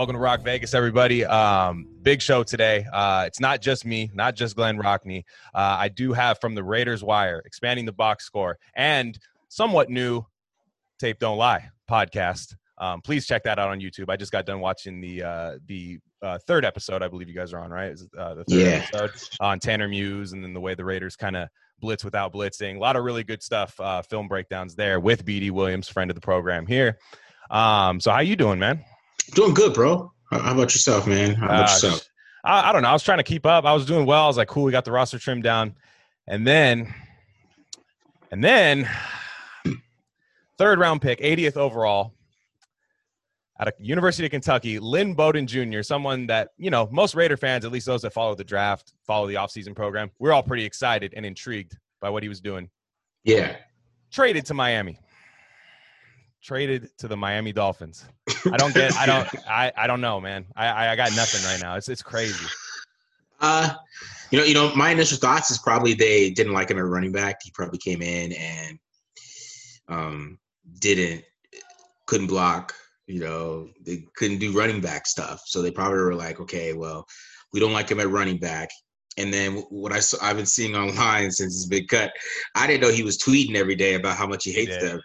Welcome to Rock Vegas, everybody. Um, big show today. Uh, it's not just me, not just Glenn Rockney. Uh, I do have from the Raiders Wire, expanding the box score, and somewhat new Tape Don't Lie podcast. Um, please check that out on YouTube. I just got done watching the uh, the uh, third episode. I believe you guys are on, right? Is it, uh, the third Yeah. episode on Tanner Muse, and then the way the Raiders kind of blitz without blitzing. A lot of really good stuff. Uh, film breakdowns there with BD Williams, friend of the program here. Um, so how you doing, man? Doing good, bro. How about yourself, man? How about Uh, yourself? I, I don't know. I was trying to keep up. I was doing well. I was like, cool, we got the roster trimmed down. And then, and then, third round pick, 80th overall, out of University of Kentucky, Lynn Bowden Jr., someone that, you know, most Raider fans, at least those that follow the draft, follow the offseason program, we're all pretty excited and intrigued by what he was doing. Yeah. Traded to Miami. Traded to the Miami Dolphins. I don't get. I don't. I. I don't know, man. I. I- got nothing right now. It's. It's crazy. Uh, you know, you know, my initial thoughts is probably they didn't like him at running back. He probably came in and um didn't couldn't block. You know, they couldn't do running back stuff. So they probably were like, okay, well, we don't like him at running back. And then what I saw, I've been seeing online since it's been cut. I didn't know he was tweeting every day about how much he hates Yeah. them.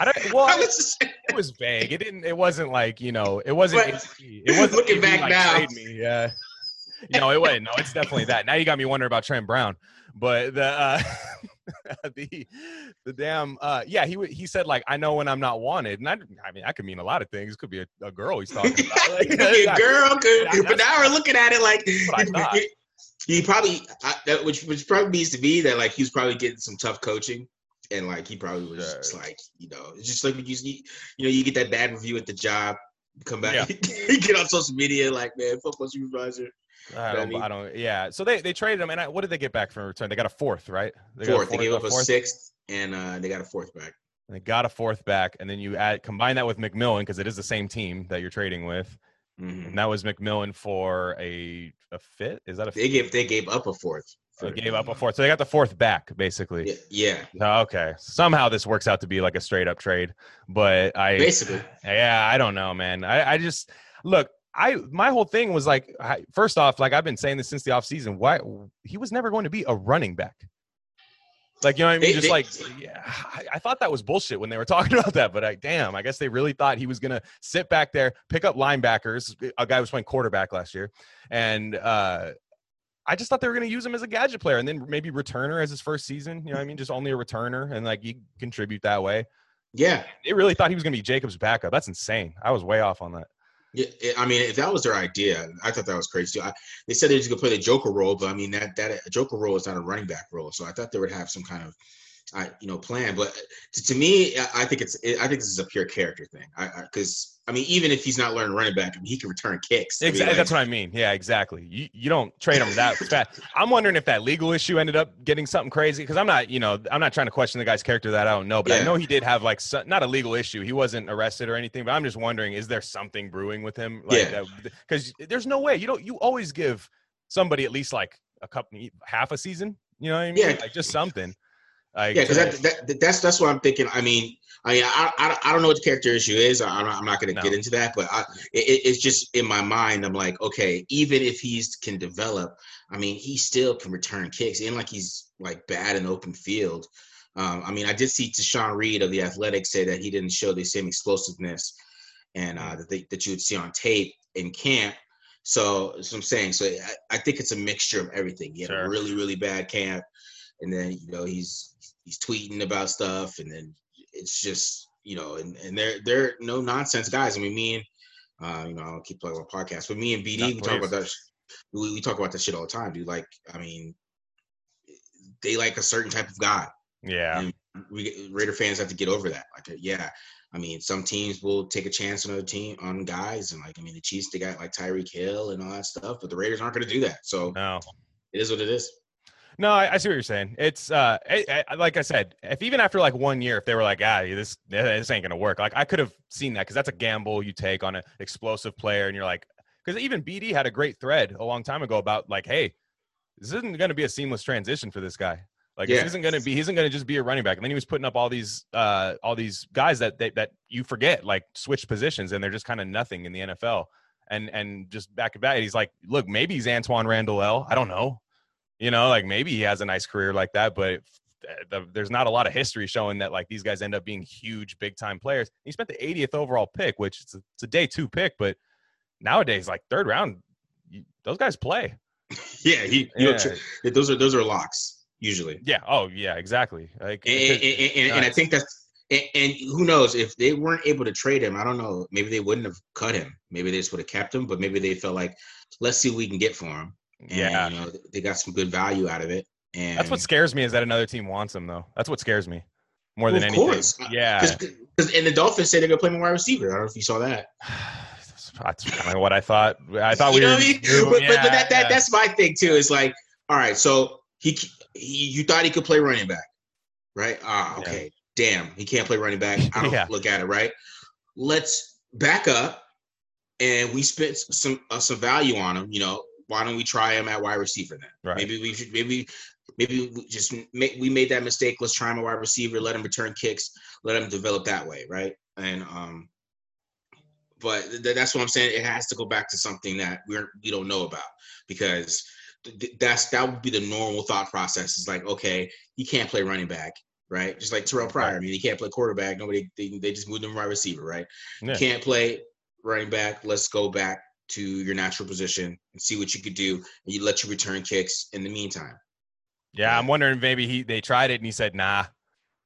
I don't. Well, I it, was just- it was vague. It didn't. It wasn't like you know. It wasn't. But it wasn't looking back like, now- me. Yeah. No, it wasn't. No, it's definitely that. Now you got me wondering about Trent Brown, but the uh, the the damn uh, yeah. He he said like I know when I'm not wanted, and I I mean I could mean a lot of things. It could be a, a girl he's talking about. Like, a girl, could, but now we're looking at it like what I thought. he probably, I, that, which which probably means to me that like he was probably getting some tough coaching, and like he probably was just like you know, it's just like you see- you know you get that bad review at the job, come back, Yeah. you get on social media like man, fuck my supervisor. I I don't, mean- I don't. Yeah. So they, they traded him, and I, what did they get back from in return? They got a fourth, right? They got Fourth, they gave a up a fourth? sixth, and uh, they got a fourth back. They got a fourth back, and then you add combine that with McMillan because it is the same team that you're trading with, Mhm. and that was McMillan for a a fit. Is that a? They gave they gave up a fourth. They gave up a fourth, so they got the fourth back basically. Yeah, yeah, okay, somehow this works out to be like a straight up trade, but I basically. yeah, I don't know, man. I, I just look. I my whole thing was like, I, first off, like I've been saying this since the offseason. Why he was never going to be a running back. Like you know what I mean? They- just they- like yeah, I, I thought that was bullshit when they were talking about that. But I, damn, I guess they really thought he was gonna sit back there, pick up linebackers. A guy was playing quarterback last year, and uh, I just thought they were gonna use him as a gadget player, and then maybe returner as his first season. You know what I mean? Just only a returner, and like you contribute that way. Yeah, They really thought he was gonna be Jacob's backup. That's insane. I was way off on that. Yeah, I mean, if that was their idea, I thought that was crazy. too. I, they said they was gonna play the Joker role, but I mean that that Joker role is not a running back role, so I thought they would have some kind of, I you know, plan. But to, to me, I I think it's I think this is a pure character thing. I because I, mean, even if he's not learning running back, I mean, he can return kicks. I mean, Exactly. like- That's what I mean. Yeah, exactly. You you don't trade him that fast. I'm wondering if that legal issue ended up getting something crazy because I'm not, you know, I'm not trying to question the guy's character that I don't know, but I know he did have like not a legal issue. He wasn't arrested or anything, but I'm just wondering, is there something brewing with him? Like, Yeah. Because there's no way you don't. You always give somebody at least like a couple, half a season. You know what I mean? Yeah. Like just something. Like, Yeah, because that, that, that's that's what I'm thinking. I mean, I mean, I, I, I don't know what the character issue is. I, I'm not, I'm not going to No. get into that, but I, it, it- it's just in my mind. I'm like, okay, even if he's can develop, I mean, he still can return kicks. Ain't like he's like bad in open field. Um, I mean, I did see Tashan Reed of the Athletics say that he didn't show the same explosiveness and uh, that they, that you would see on tape in camp. So, so I'm saying, so I, I think it's a mixture of everything. He had Sure. a really, really bad camp, and then you know he's he's tweeting about stuff, and then it's just you know, and and they're they're no nonsense guys. I mean, me and uh, you know, I'll keep playing my podcast, but me and BD, we talk about that. We, we talk about that shit all the time, dude. Like, I mean, they like a certain type of guy. yeah. And we Raider fans have to get over that. Like, yeah, I mean, some teams will take a chance on other team on guys, and like, I mean, the Chiefs they got like Tyreek Hill and all that stuff, but the Raiders aren't going to do that. So No. it is what it is. No, I, I see what you're saying. It's uh, I, I, like I said, if even after like one year, if they were like, ah, this this ain't gonna work, like I could have seen that because that's a gamble you take on an explosive player, and you're like, because even BD had a great thread a long time ago about like, hey, this isn't gonna be a seamless transition for this guy. Like Yeah. this isn't gonna be he isn't gonna just be a running back. And then he was putting up all these uh all these guys that that, that you forget like switch positions and they're just kind of nothing in the NFL. And and just back to back, he's like, look, maybe he's Antwaan Randle El. I don't know. You know, like maybe he has a nice career like that, but the, there's not a lot of history showing that like these guys end up being huge, big time players. He spent the 80th overall pick, which it's a, it's a day two pick, but nowadays, like third round, you, those guys play. Yeah, he, you know, Yeah. tr- those are those are locks usually. Yeah. Oh, yeah. Exactly. Like, and, and, and, and- and I think that's and, and who knows if they weren't able to trade him, I don't know. Maybe they wouldn't have cut him. Maybe they just would have kept him. But maybe they felt like, let's see what we can get for him. And, yeah. you know, they got some good value out of it. And That's what scares me is that another team wants him, though. That's what scares me more Well, than of anything. course. Yeah. because and the Dolphins say they're gonna play him wide receiver. I don't know if you saw that. That's kind of what I thought. I thought you we know were. I mean? But, but, yeah, but that, that yeah. that's my thing too. It's like, all right, so he, he you thought he could play running back, right? Ah, Yeah. okay. Damn, he can't play running back. I don't Yeah. look at it right. Let's back up, and we spent some uh, some value on him. You know, why don't we try him at wide receiver then? Right. Maybe we should. Maybe maybe we just make we made that mistake. Let's try him at wide receiver. Let him return kicks. Let him develop that way, right? And um, but th- that's what I'm saying. It has to go back to something that we're we don't know about because th- th- that's that would be the normal thought process. It's like, okay, he can't play running back, right? Just like Terrelle Pryor. I mean, he can't play quarterback. Nobody they, they just moved him wide receiver, right? Yeah. Can't play running back. Let's go back to your natural position and see what you could do, and you let you return kicks in the meantime. Yeah, I'm wondering maybe he they tried it and he said, "Nah."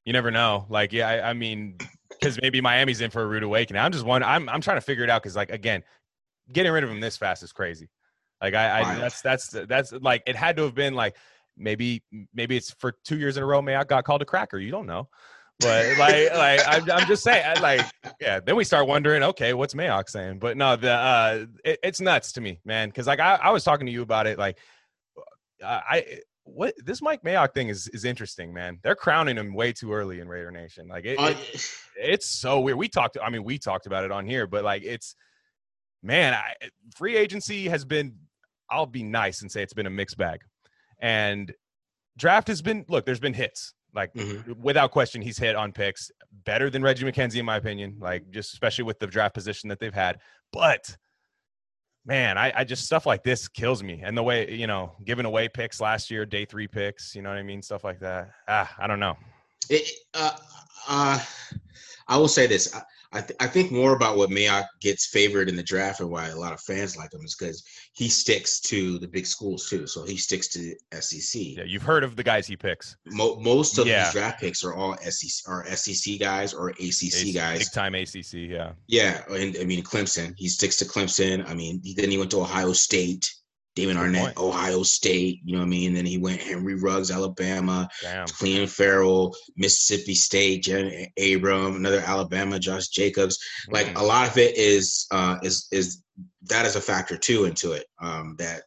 You never know. Like, yeah, I, I mean, because maybe Miami's in for a rude awakening. I'm just one. I'm I'm trying to figure it out because, like, again, getting rid of him this fast is crazy. Like, I, I that's that's that's like it had to have been like maybe maybe it's for two years in a row. May I got called a cracker. You don't know, but like like I'm, I'm just saying like yeah. Then we start wondering, okay, what's Mayock saying? But no, the uh, it, it's nuts to me, man. Because like I, I was talking to you about it, like uh, I what this Mike Mayock thing is is interesting, man. They're crowning him way too early in Raider Nation. Like it, Uh, it- it's so weird. We talked. I mean, we talked about it on here, but like it's man, I, free agency has been. I'll be nice and say it's been a mixed bag, and draft has been. Look, there's been hits. Like mhm. without question, he's hit on picks better than Reggie McKenzie, in my opinion. Like just especially with the draft position that they've had. But man, I, I just stuff like this kills me. And the way you know, giving away picks last year, day three picks, you know what I mean, stuff like that. Ah, I don't know. It, uh, uh, I will say this. I, I, th- I think more about what Mayock gets favored in the draft and why a lot of fans like him is because he sticks to the big schools too. So he sticks to SEC. Yeah, you've heard of the guys he picks. Mo- most of Yeah. these draft picks are all SEC are SEC guys or ACC guys. big time ACC. Yeah, Yeah, and I mean Clemson. He sticks to Clemson. I mean, he, then he went to Ohio State. Damon Good Arnette, point. Ohio State. You know what I mean? Then he went Henry Ruggs, Alabama. damn. Clelin Ferrell, Mississippi State, Jen Abram, another Alabama, Josh Jacobs. Like Mm. a lot of it is uh, is is that is a factor too into it. Um, that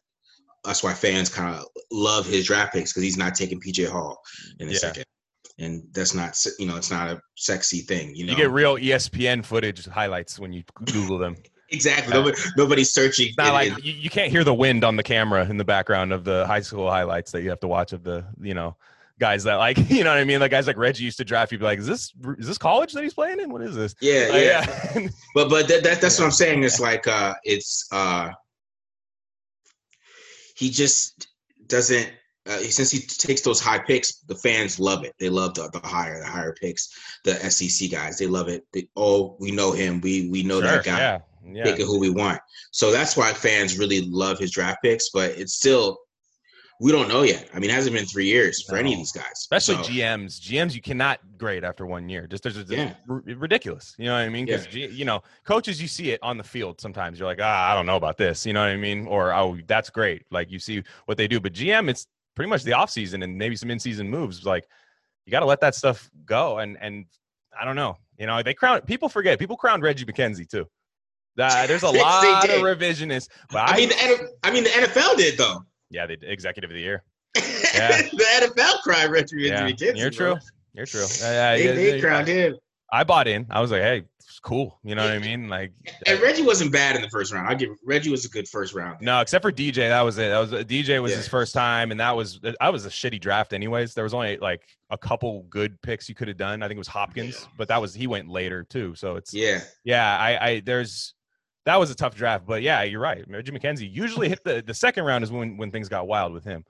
that's why fans kind of love his draft picks because he's not taking PJ Hall in a Yeah. second, and that's not you know it's not a sexy thing. You know you get real ESPN footage highlights when you Google them. Exactly. Yeah. Nobody, nobody's searching. It's not like you, can't hear the wind on the camera in the background of the high school highlights that you have to watch of the you know guys that like you know what I mean. Like guys like Reggie used to draft. You'd be like, is this is this college that he's playing in? What is this? yeah, Like, yeah. But but that, that that's what I'm saying. It's like uh it's uh he just doesn't uh, since he takes those high picks, the fans love it. They love the, the higher the higher picks. The SEC guys, they love it. They, oh, we know him. We we know Sure, that guy. yeah, yeah. Picking who we want. So that's why fans really love his draft picks. But it's still we don't know yet. I mean, it hasn't been three years for any of these guys. Especially So, GMs. GMs you cannot grade after one year. Just there's, there's Yeah. r- ridiculous. You know what I mean? Because you know, coaches you see it on the field sometimes. You're like, ah, I don't know about this. You know what I mean? Or oh, that's great. Like you see what they do. But GM, it's pretty much the off season and maybe some in season moves. Like you got to let that stuff go. And and I don't know. You know, they crown people forget. People crowned Reggie McKenzie too. Uh, there's a lot of revisionists. But I mean, the I mean, the NFL did though. yeah, the executive of the year. Yeah. the NFL cried Reggie Yeah, you're bro. true. You're true. Uh, yeah, They, they crowned him. I bought in. I was like, hey, it's cool. You know what I mean? Like, And Reggie wasn't bad in the first round. I give Reggie was a good first round. no, except for DJ. That was it. That was DJ was Yeah. his first time, and that was I was a shitty draft. Anyways, there was only like a couple good picks you could have done. I think it was Hopkins, but that was he went later too. So it's Yeah, yeah. I I there's that was a tough draft, but yeah, you're right. Reggie McKenzie usually hit the the second round is when when things got wild with him.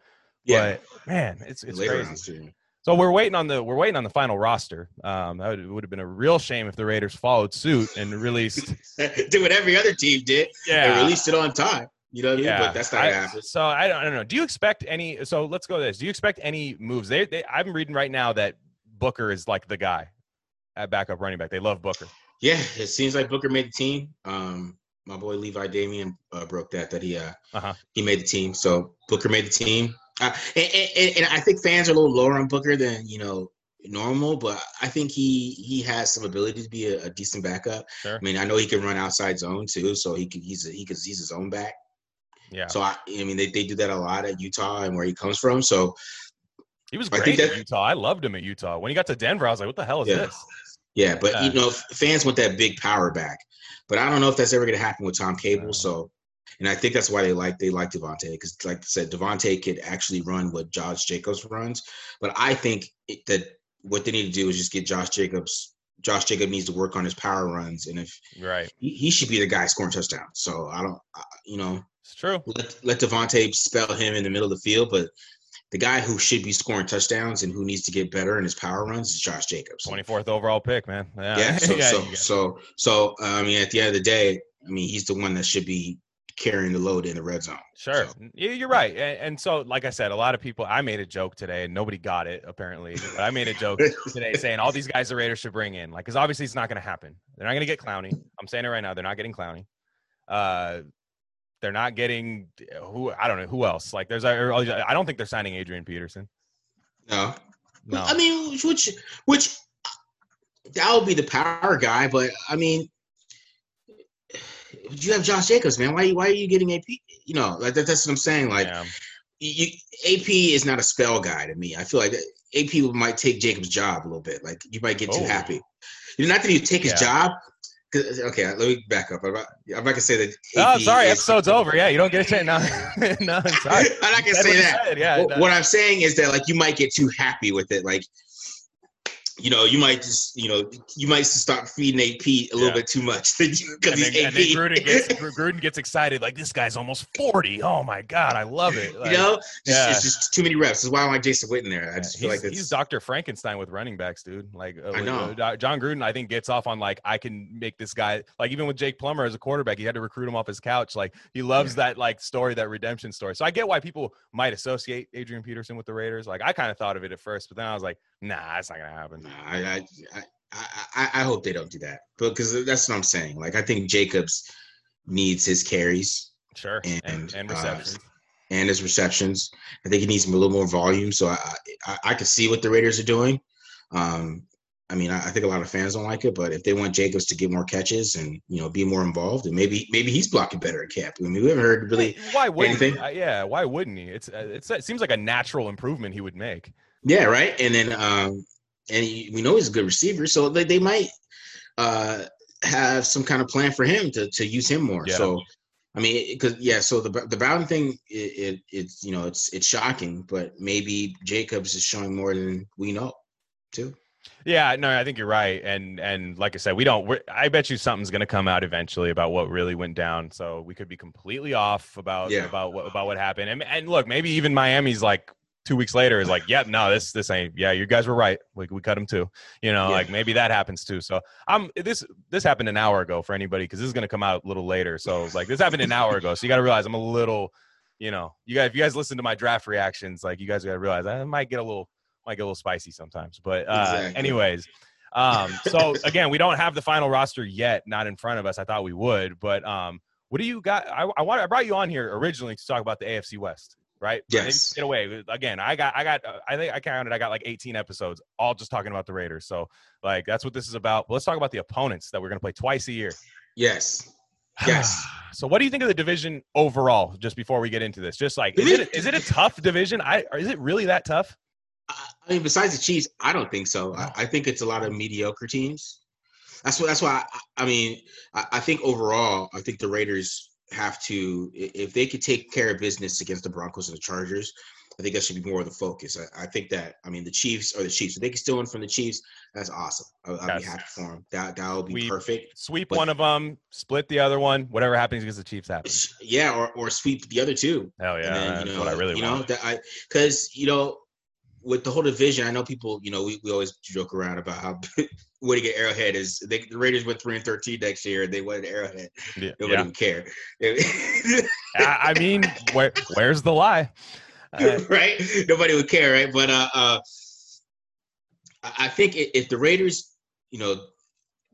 yeah. But man, it's it's Later crazy. So we're waiting on the we're waiting on the final roster. Um, that would, would have been a real shame if the Raiders followed suit and released. Did what every other team did. Yeah, They released it on time. You know what I mean? yeah. But that's not I- gonna. So I don't, I don't know. Do you expect any? So let's go to this. Do you expect any moves? They, they I'm reading right now that Booker is like the guy at backup running back. They love Booker. Yeah, it seems like Booker made the team. Um, my boy Levi Damien uh, broke that that he uh, Uh-huh. he made the team. So Booker made the team. Uh, and, and, and I think fans are a little lower on Booker than you know normal, but I think he he has some ability to be a, a decent backup. Sure. I mean, I know he can run outside zone too, so he can he's a, he could he's his own back. Yeah, So I, I mean, they, they do that a lot at Utah and where he comes from. So he was great at Utah. I loved him at Utah. When he got to Denver, I was like, what the hell is Yeah. this? yeah, but Yeah. you know, fans want that big power back. But I don't know if that's ever going to happen with Tom Cable. So, and I think that's why they like they like Devontae because, like I said, Devontae could actually run what Josh Jacobs runs. But I think it, that what they need to do is just get Josh Jacobs. Josh Jacob needs to work on his power runs, and if Right. he, he should be the guy scoring touchdowns. So I don't, I, you know, It's true. let let Devontae spell him in the middle of the field, but. The guy who should be scoring touchdowns and who needs to get better in his power runs is Josh Jacobs. 24th overall pick, man. Yeah. Yeah. So Yeah, so so so uh, I mean, at the end of the day, I mean, he's the one that should be carrying the load in the red zone. Sure, So- Yeah, you're right. And, and so, like I said, a lot of people. I made a joke today, and nobody got it apparently. But I made a joke today saying all these guys the Raiders should bring in, like, because obviously it's not going to happen. They're not going to get Clowney. I'm saying it right now. They're not getting Clowney. Uh, they're not getting who I don't know who else. Like, there's I don't think they're signing Adrian Peterson. No, No, I mean, which which which that would be the power guy, but I mean. You have Josh Jacobs, man. Why? Why are you getting AP? You know, like that, that's what I'm saying. Like, yeah. you, AP is not a spell guy to me. I feel like AP might take Jacobs' job a little bit. Like you might get too Oh. happy. You know, not that he take his Yeah. job. Okay, let me back up. I'm not, I'm not gonna say that. Oh, AP sorry. Episode's over. Yeah, you don't get a chance. No, no, I'm sorry. I'm not gonna say that. said, Yeah. What- no. what I'm saying is that like you might get too happy with it. Like, you know, you might just, you know, you might start feeding AP a little Yeah. bit too much because he's AP. and then Gruden gets Gruden gets excited like this guy's almost forty. Oh my god, I love it. Like, you know, yeah. it's just too many reps. That's why I like Jason Witten there. I just feel he's, like he's Dr. Frankenstein with running backs, dude. Like uh, I know. uh, Jon Gruden, I think gets off on like I can make this guy like even with Jake Plummer as a quarterback, he had to recruit him off his couch. Like he loves that like story, that redemption story. So I get why people might associate Adrian Peterson with the Raiders. Like I kind of thought of it at first, but then I was like, nah, that's not gonna happen. I, I, I, I, hope they don't do that because that's what I'm saying. Like I think Jacobs needs his carries Sure, and And, and, uh, receptions. and his receptions. I think he needs a little more volume. So I, I, I can see what the Raiders are doing. Um, I mean, I, I think a lot of fans don't like it, but if they want Jacobs to get more catches and you know be more involved, and maybe maybe he's blocking better at camp. I mean, we haven't heard really. why wouldn't he? anything? Uh, yeah, why wouldn't he? It's uh, it's it seems like a natural improvement he would make. Yeah, right. And then um, and he, we know he's a good receiver, so they, they might uh have some kind of plan for him to to use him more. Yeah. So. I mean, because yeah, so the the Bowden thing, it, it it's you know it's it's shocking, but maybe Jacobs is showing more than we know, too. Yeah, no, I think you're right, and and like I said, we don't. We're, I bet you something's going to come out eventually about what really went down. So we could be completely off about Yeah. about what about what happened. And and look, maybe even Miami's like two weeks later is like, yep, no, this this ain't. Yeah, you guys were right. We we cut him too. You know, Yeah. like maybe that happens too. So I'm this this happened an hour ago for anybody because this is going to come out a little later. So like this happened an hour ago. So you got to realize I'm a little, you know, you guys if you guys listen to my draft reactions, like you guys got to realize I might get a little might get a little spicy sometimes. But uh, Exactly. anyways, um, so again, we don't have the final roster yet, not in front of us. I thought we would, but um, what do you got? I, I want I brought you on here originally to talk about the AFC West, right? Yes. Get away again. I got I got uh, I think I counted. I got like 18 episodes, all just talking about the Raiders. So like that's what this is about. But let's talk about the opponents that we're gonna play twice a year. Yes, Yes. so what do you think of the division overall? Just before we get into this, just like is it is it a tough division? I is it really that tough? I I mean, besides the Chiefs, I don't think so. I, I think it's a lot of mediocre teams. That's what. That's why. I, I mean, I, I think overall, I think the Raiders have to, if they could take care of business against the Broncos and the Chargers, I think that should be more of the focus. I, I, think that I mean the Chiefs are the Chiefs. If they can still win from the Chiefs, that's awesome. I, will yes. be happy for them. That that would be we perfect. Sweep but, one of them, split the other one. Whatever happens against the Chiefs happens. Yeah, or, or sweep the other two. Hell yeah, then, that's you know, what I really you want. know that I because you know with the whole division, I know people, you know, we, we always joke around about how winning at Arrowhead is. They, the Raiders went three and thirteen next year. They won at Arrowhead. Yeah, Nobody yeah. would care. I mean, where where's the lie? Uh, right? Nobody would care, right? But uh, uh, I think if the Raiders, you know,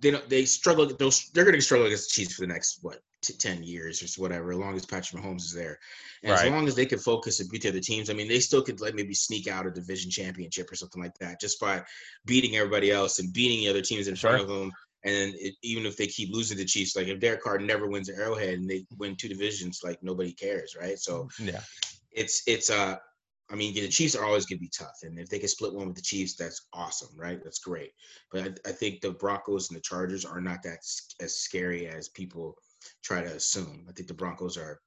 they don't, they struggle. They're going to struggle against the Chiefs for the next what t- ten years or whatever, as long as Patrick Mahomes is there, and right. as long as they can focus and beat the other teams. I mean, they still could like maybe sneak out a division championship or something like that just by beating everybody else and beating the other teams in sure. front of them. And it, even if they keep losing the Chiefs, like if Derek Carr never wins an Arrowhead and they win two divisions, like nobody cares, right? So yeah, it's it's uh I mean, the Chiefs are always going to be tough, and if they can split one with the Chiefs, that's awesome, right? That's great. But I, I, think the Broncos and the Chargers are not that as scary as people try to assume. I think the Broncos are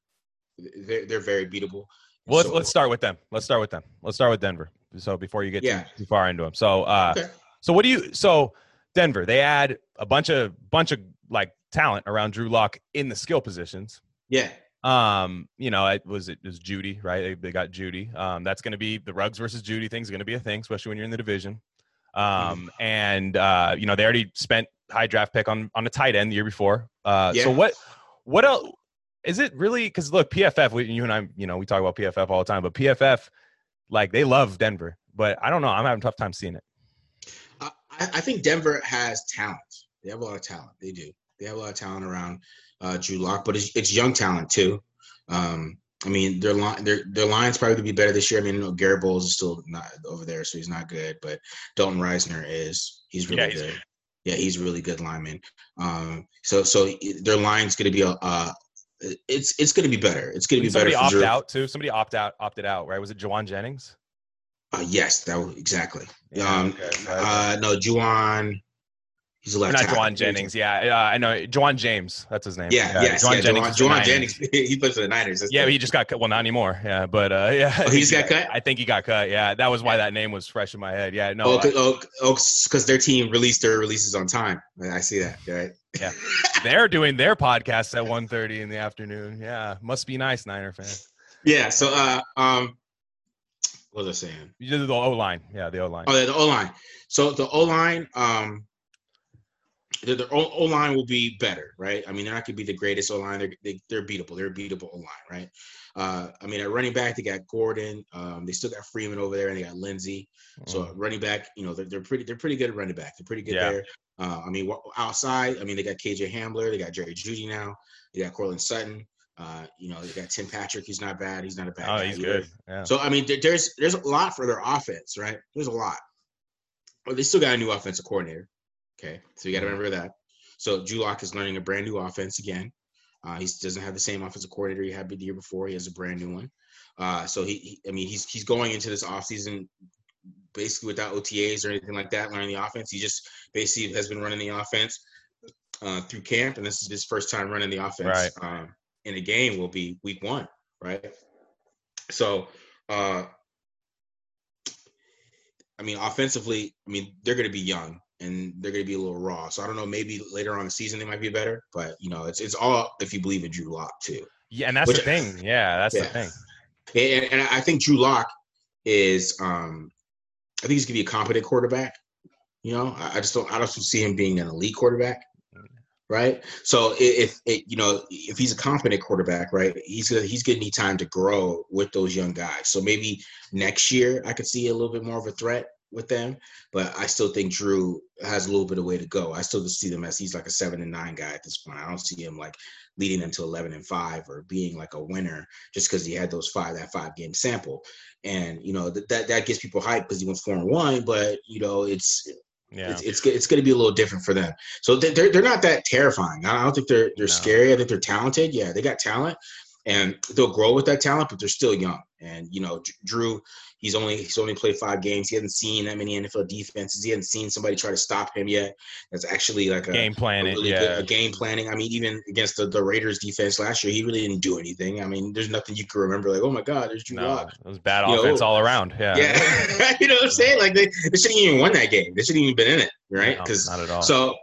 they're, they're very beatable. Well, let's, so, let's start with them. Let's start with them. Let's start with Denver. So before you get yeah. too, too far into them, so uh, okay. so what do you? So Denver, they add a bunch of bunch of like talent around Drew Lock in the skill positions. Yeah. Um, you know, it was it was Jeudy, right? They, they got Jeudy. Um, that's going to be the Ruggs versus Jeudy thing is going to be a thing, especially when you're in the division. Um, and uh, you know, they already spent high draft pick on on a tight end the year before. Uh, yeah. so what what else is it really? Because look, PFF, we, you and I, you know, we talk about PFF all the time, but PFF, like they love Denver, but I don't know. I'm having a tough time seeing it. I, I think Denver has talent. They have a lot of talent. They do. They have a lot of talent around uh, Drew Lock, but it's, it's young talent too. Um, I mean, their line, their their line's probably gonna be better this year. I mean, you know, Garett Bolles is still not over there, so he's not good. But Dalton Risner is. He's really yeah, he's good. Yeah, he's really good lineman. Um, so so their line's gonna be a. Uh, it's it's gonna be better. It's gonna be somebody better. Somebody opt out too. Somebody opt out opted out, right? Was it Jauan Jennings? Uh, yes, that was exactly. Yeah, um, okay. uh, no, Juwan. He's a left. Not Jauan Jennings. Yeah, uh, I know. Ja'Wuan James. That's his name. Yeah, yeah. Yes, Jauan yeah, Jennings. Jauan, Jennings. he plays for the Niners. That's yeah, he just got cut. Well, not anymore. Yeah, but uh, yeah. Oh, he's got cut. I think he got cut. Yeah, that was why that name was fresh in my head. Yeah, no. Oh, because oh, oh, their team released their releases on time. I see that. Right. Yeah, they're doing their podcasts at 1.30 in the afternoon. Yeah, must be nice, Niner fan. Yeah. So, uh, um, what was I saying? You did the O line. Yeah, the O line. Oh, yeah, the O line. So the O line, um the, the O line will be better, right? I mean, they're not going to be the greatest O line. They're they, are they are beatable. They're a beatable O line, right? Uh, I mean, at running back, they got Gordon. Um, they still got Freeman over there, and they got Lindsay. Mm-hmm. So running back, you know, they're, they're pretty they're pretty good at running back. They're pretty good yeah. there. Uh, I mean, outside, I mean, they got KJ Hamler. They got Jerry Jeudy now. They got Courtland Sutton. Uh, you know, they got Tim Patrick. He's not bad. He's not a bad. Oh, he's either. good. Yeah. So I mean, there, there's there's a lot for their offense, right? There's a lot. But they still got a new offensive coordinator. Okay, so you got to remember that. So Drew Lock is learning a brand new offense again. Uh, he doesn't have the same offensive coordinator he had the year before. He has a brand new one. Uh, so he, he, I mean, he's he's going into this offseason basically without OTAs or anything like that, learning the offense. He just basically has been running the offense uh, through camp, and this is his first time running the offense right. um, in a game. Will be week one, right? So, uh, I mean, offensively, I mean, they're going to be young and they're going to be a little raw. So I don't know. Maybe later on in the season they might be better, but you know, it's it's all if you believe in Drew Lock too. Yeah, and that's Which, the thing. Yeah, that's yeah. the thing. And, and I think Drew Lock is, um, I think he's going to be a competent quarterback. You know, I, I just don't, I don't see him being an elite quarterback. Right. So if, if you know if he's a competent quarterback, right, he's gonna he's gonna need time to grow with those young guys. So maybe next year I could see a little bit more of a threat with them, but I still think Drew has a little bit of way to go. I still just see them as he's like a seven and nine guy at this point. I don't see him like leading them to eleven and five or being like a winner just because he had those five that five game sample. And you know that that, that gets people hyped because he went four and one, but you know it's yeah. It's, it's, it's going to be a little different for them. So they're they're not that terrifying. I don't think they're they're no. scary. I think they're talented. Yeah, they got talent. And they'll grow with that talent, but they're still young. And you know, Drew, he's only he's only played five games. He hasn't seen that many NFL defenses. He hasn't seen somebody try to stop him yet. That's actually like a game planning, really yeah, good, a game planning. I mean, even against the, the Raiders defense last year, he really didn't do anything. I mean, there's nothing you can remember like, oh my god, there's Drew no, Lock. It was bad you offense know? all around. Yeah, yeah. you know what I'm saying? Like they, they shouldn't even won that game. They shouldn't even been in it, right? Because no, not at all. So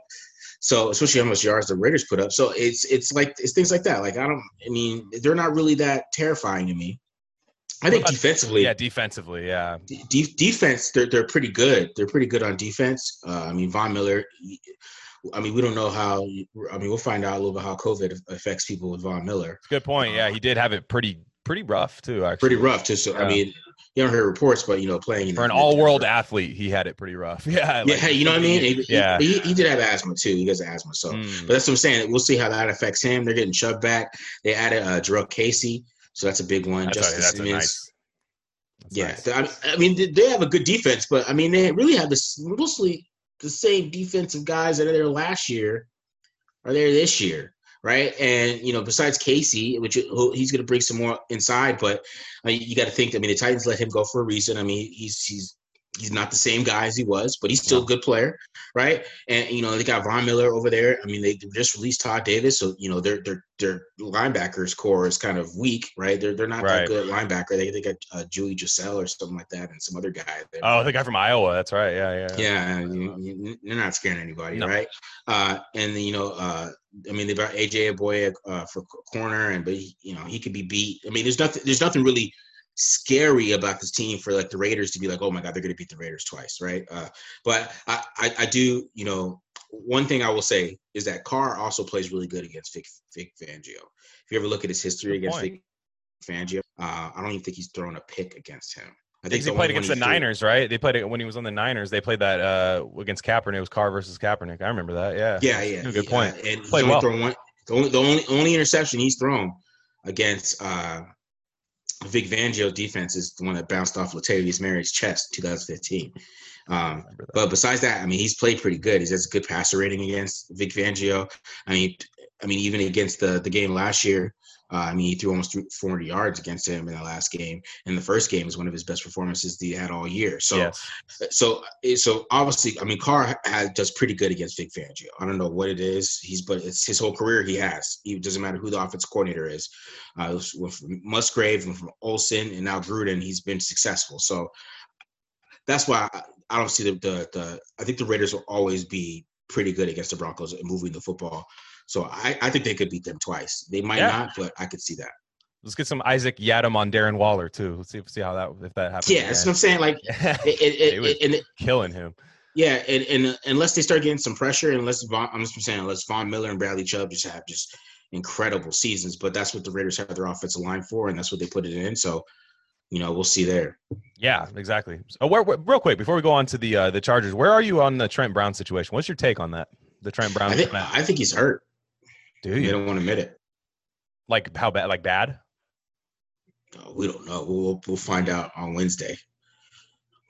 so especially how much yards the Raiders put up. So it's it's like it's things like that. Like I don't. I mean, they're not really that terrifying to me. I think defensively, yeah, defensively, yeah, de- defense, they're they're pretty good. They're pretty good on defense. Uh, I mean, Von Miller. I mean, we don't know how. I mean, we'll find out a little bit how COVID affects people with Von Miller. Good point. Yeah, he did have it pretty pretty rough too. Actually, pretty rough too. So yeah. I mean, you don't hear reports, but you know, playing for an all-world athlete, he had it pretty rough. Yeah, like, yeah, you know what I mean. He, yeah, he, he, did have asthma too. He has asthma, so mm. but that's what I'm saying. We'll see how that affects him. They're getting Chubb back. They added uh, Jurrell Casey, so that's a big one. That's Justice right, Simmons. Nice, yeah, nice. I mean, they have a good defense, but I mean, they really have this mostly the same defensive guys that are there last year are there this year right? And you know, besides Casey, which he's going to bring some more inside, but uh, you got to think. I mean, the Titans let him go for a reason. I mean, he's he's he's not the same guy as he was, but he's still a good player, right? And you know they got Von Miller over there. I mean they just released Todd Davis, so you know their their their linebackers core is kind of weak, right? They're they're not right. that good linebacker. They they got uh, Julie Giselle or something like that, and some other guy. There. Oh, the guy from Iowa. That's right. Yeah, yeah. Yeah, you, are not scaring anybody, no. right? Uh, and you know, uh, I mean they brought AJ Bouye uh, for corner, and but he, you know he could be beat. I mean, there's nothing. There's nothing really scary about this team for like the Raiders to be like, oh my God, they're going to beat the Raiders twice, right? Uh, but I, I, I, do, you know, one thing I will say is that Carr also plays really good against Vic, Vic Fangio. If you ever look at his history Good against point. Vic Fangio, uh, I don't even think he's thrown a pick against him. I think he played against the Niners, right? They played it when he was on the Niners. They played that uh, against Kaepernick. It was Carr versus Kaepernick. I remember that. Yeah. Yeah, yeah. Good point. And played well. One, the only, the only only interception he's thrown against uh, Vic Fangio defense is the one that bounced off Latavius Murray's chest 2015. Um, but besides that, I mean, he's played pretty good. He has a good passer rating against Vic Fangio. I mean, I mean, even against the the game last year, uh, I mean, he threw almost 400 yards against him in the last game. And the first game was one of his best performances that he had all year. So, yes. so, so obviously, I mean, Carr has, does pretty good against Vic Fangio. I don't know what it is. He's, but it's his whole career he has. It doesn't matter who the offense coordinator is. Uh, with Musgrave and from Olson and now Gruden, he's been successful. So that's why I, I don't see the, the, the, I think the Raiders will always be pretty good against the Broncos and moving the football. So I, I think they could beat them twice. They might yeah. not, but I could see that. Let's get some Isaac Yiadom on Darren Waller too. Let's see see how that if that happens. Yeah, that's what I'm saying. Like it, it, it, it, killing him. Yeah, and, and unless they start getting some pressure, unless Von, I'm just saying, unless Von Miller and Bradley Chubb just have just incredible seasons, but that's what the Raiders have their offensive line for, and that's what they put it in. So, you know, we'll see there. Yeah, exactly. So, where, where, real quick before we go on to the uh, the Chargers, where are you on the Trent Brown situation? What's your take on that? The Trent Brown. I think, I think he's hurt. Do you? They don't want to admit it. Like how bad? Like bad? No, we don't know. We'll we'll find out on Wednesday.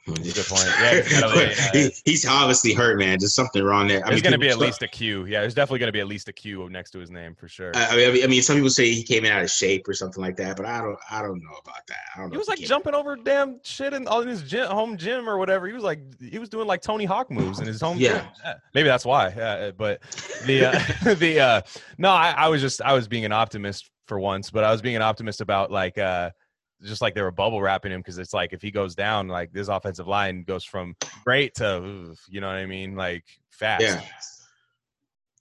Good point. Yeah, he's obviously hurt, man. Just something wrong there. There's going to be at least a Q. Yeah, there's definitely going to be at least a Q next to his name for sure. I mean, I mean, some people say he came in out of shape or something like that, but I don't, I don't know about that. I don't know. He was like jumping over damn shit in, in his gym, home gym or whatever. He was like, he was doing like Tony Hawk moves in his home yeah. gym. Maybe that's why. Uh, but the, uh, the, uh, no, I, I was just, I was being an optimist for once, but I was being an optimist about like, uh, just like they were bubble wrapping him because it's like if he goes down, like this offensive line goes from great to you know what I mean, like fast. Yeah.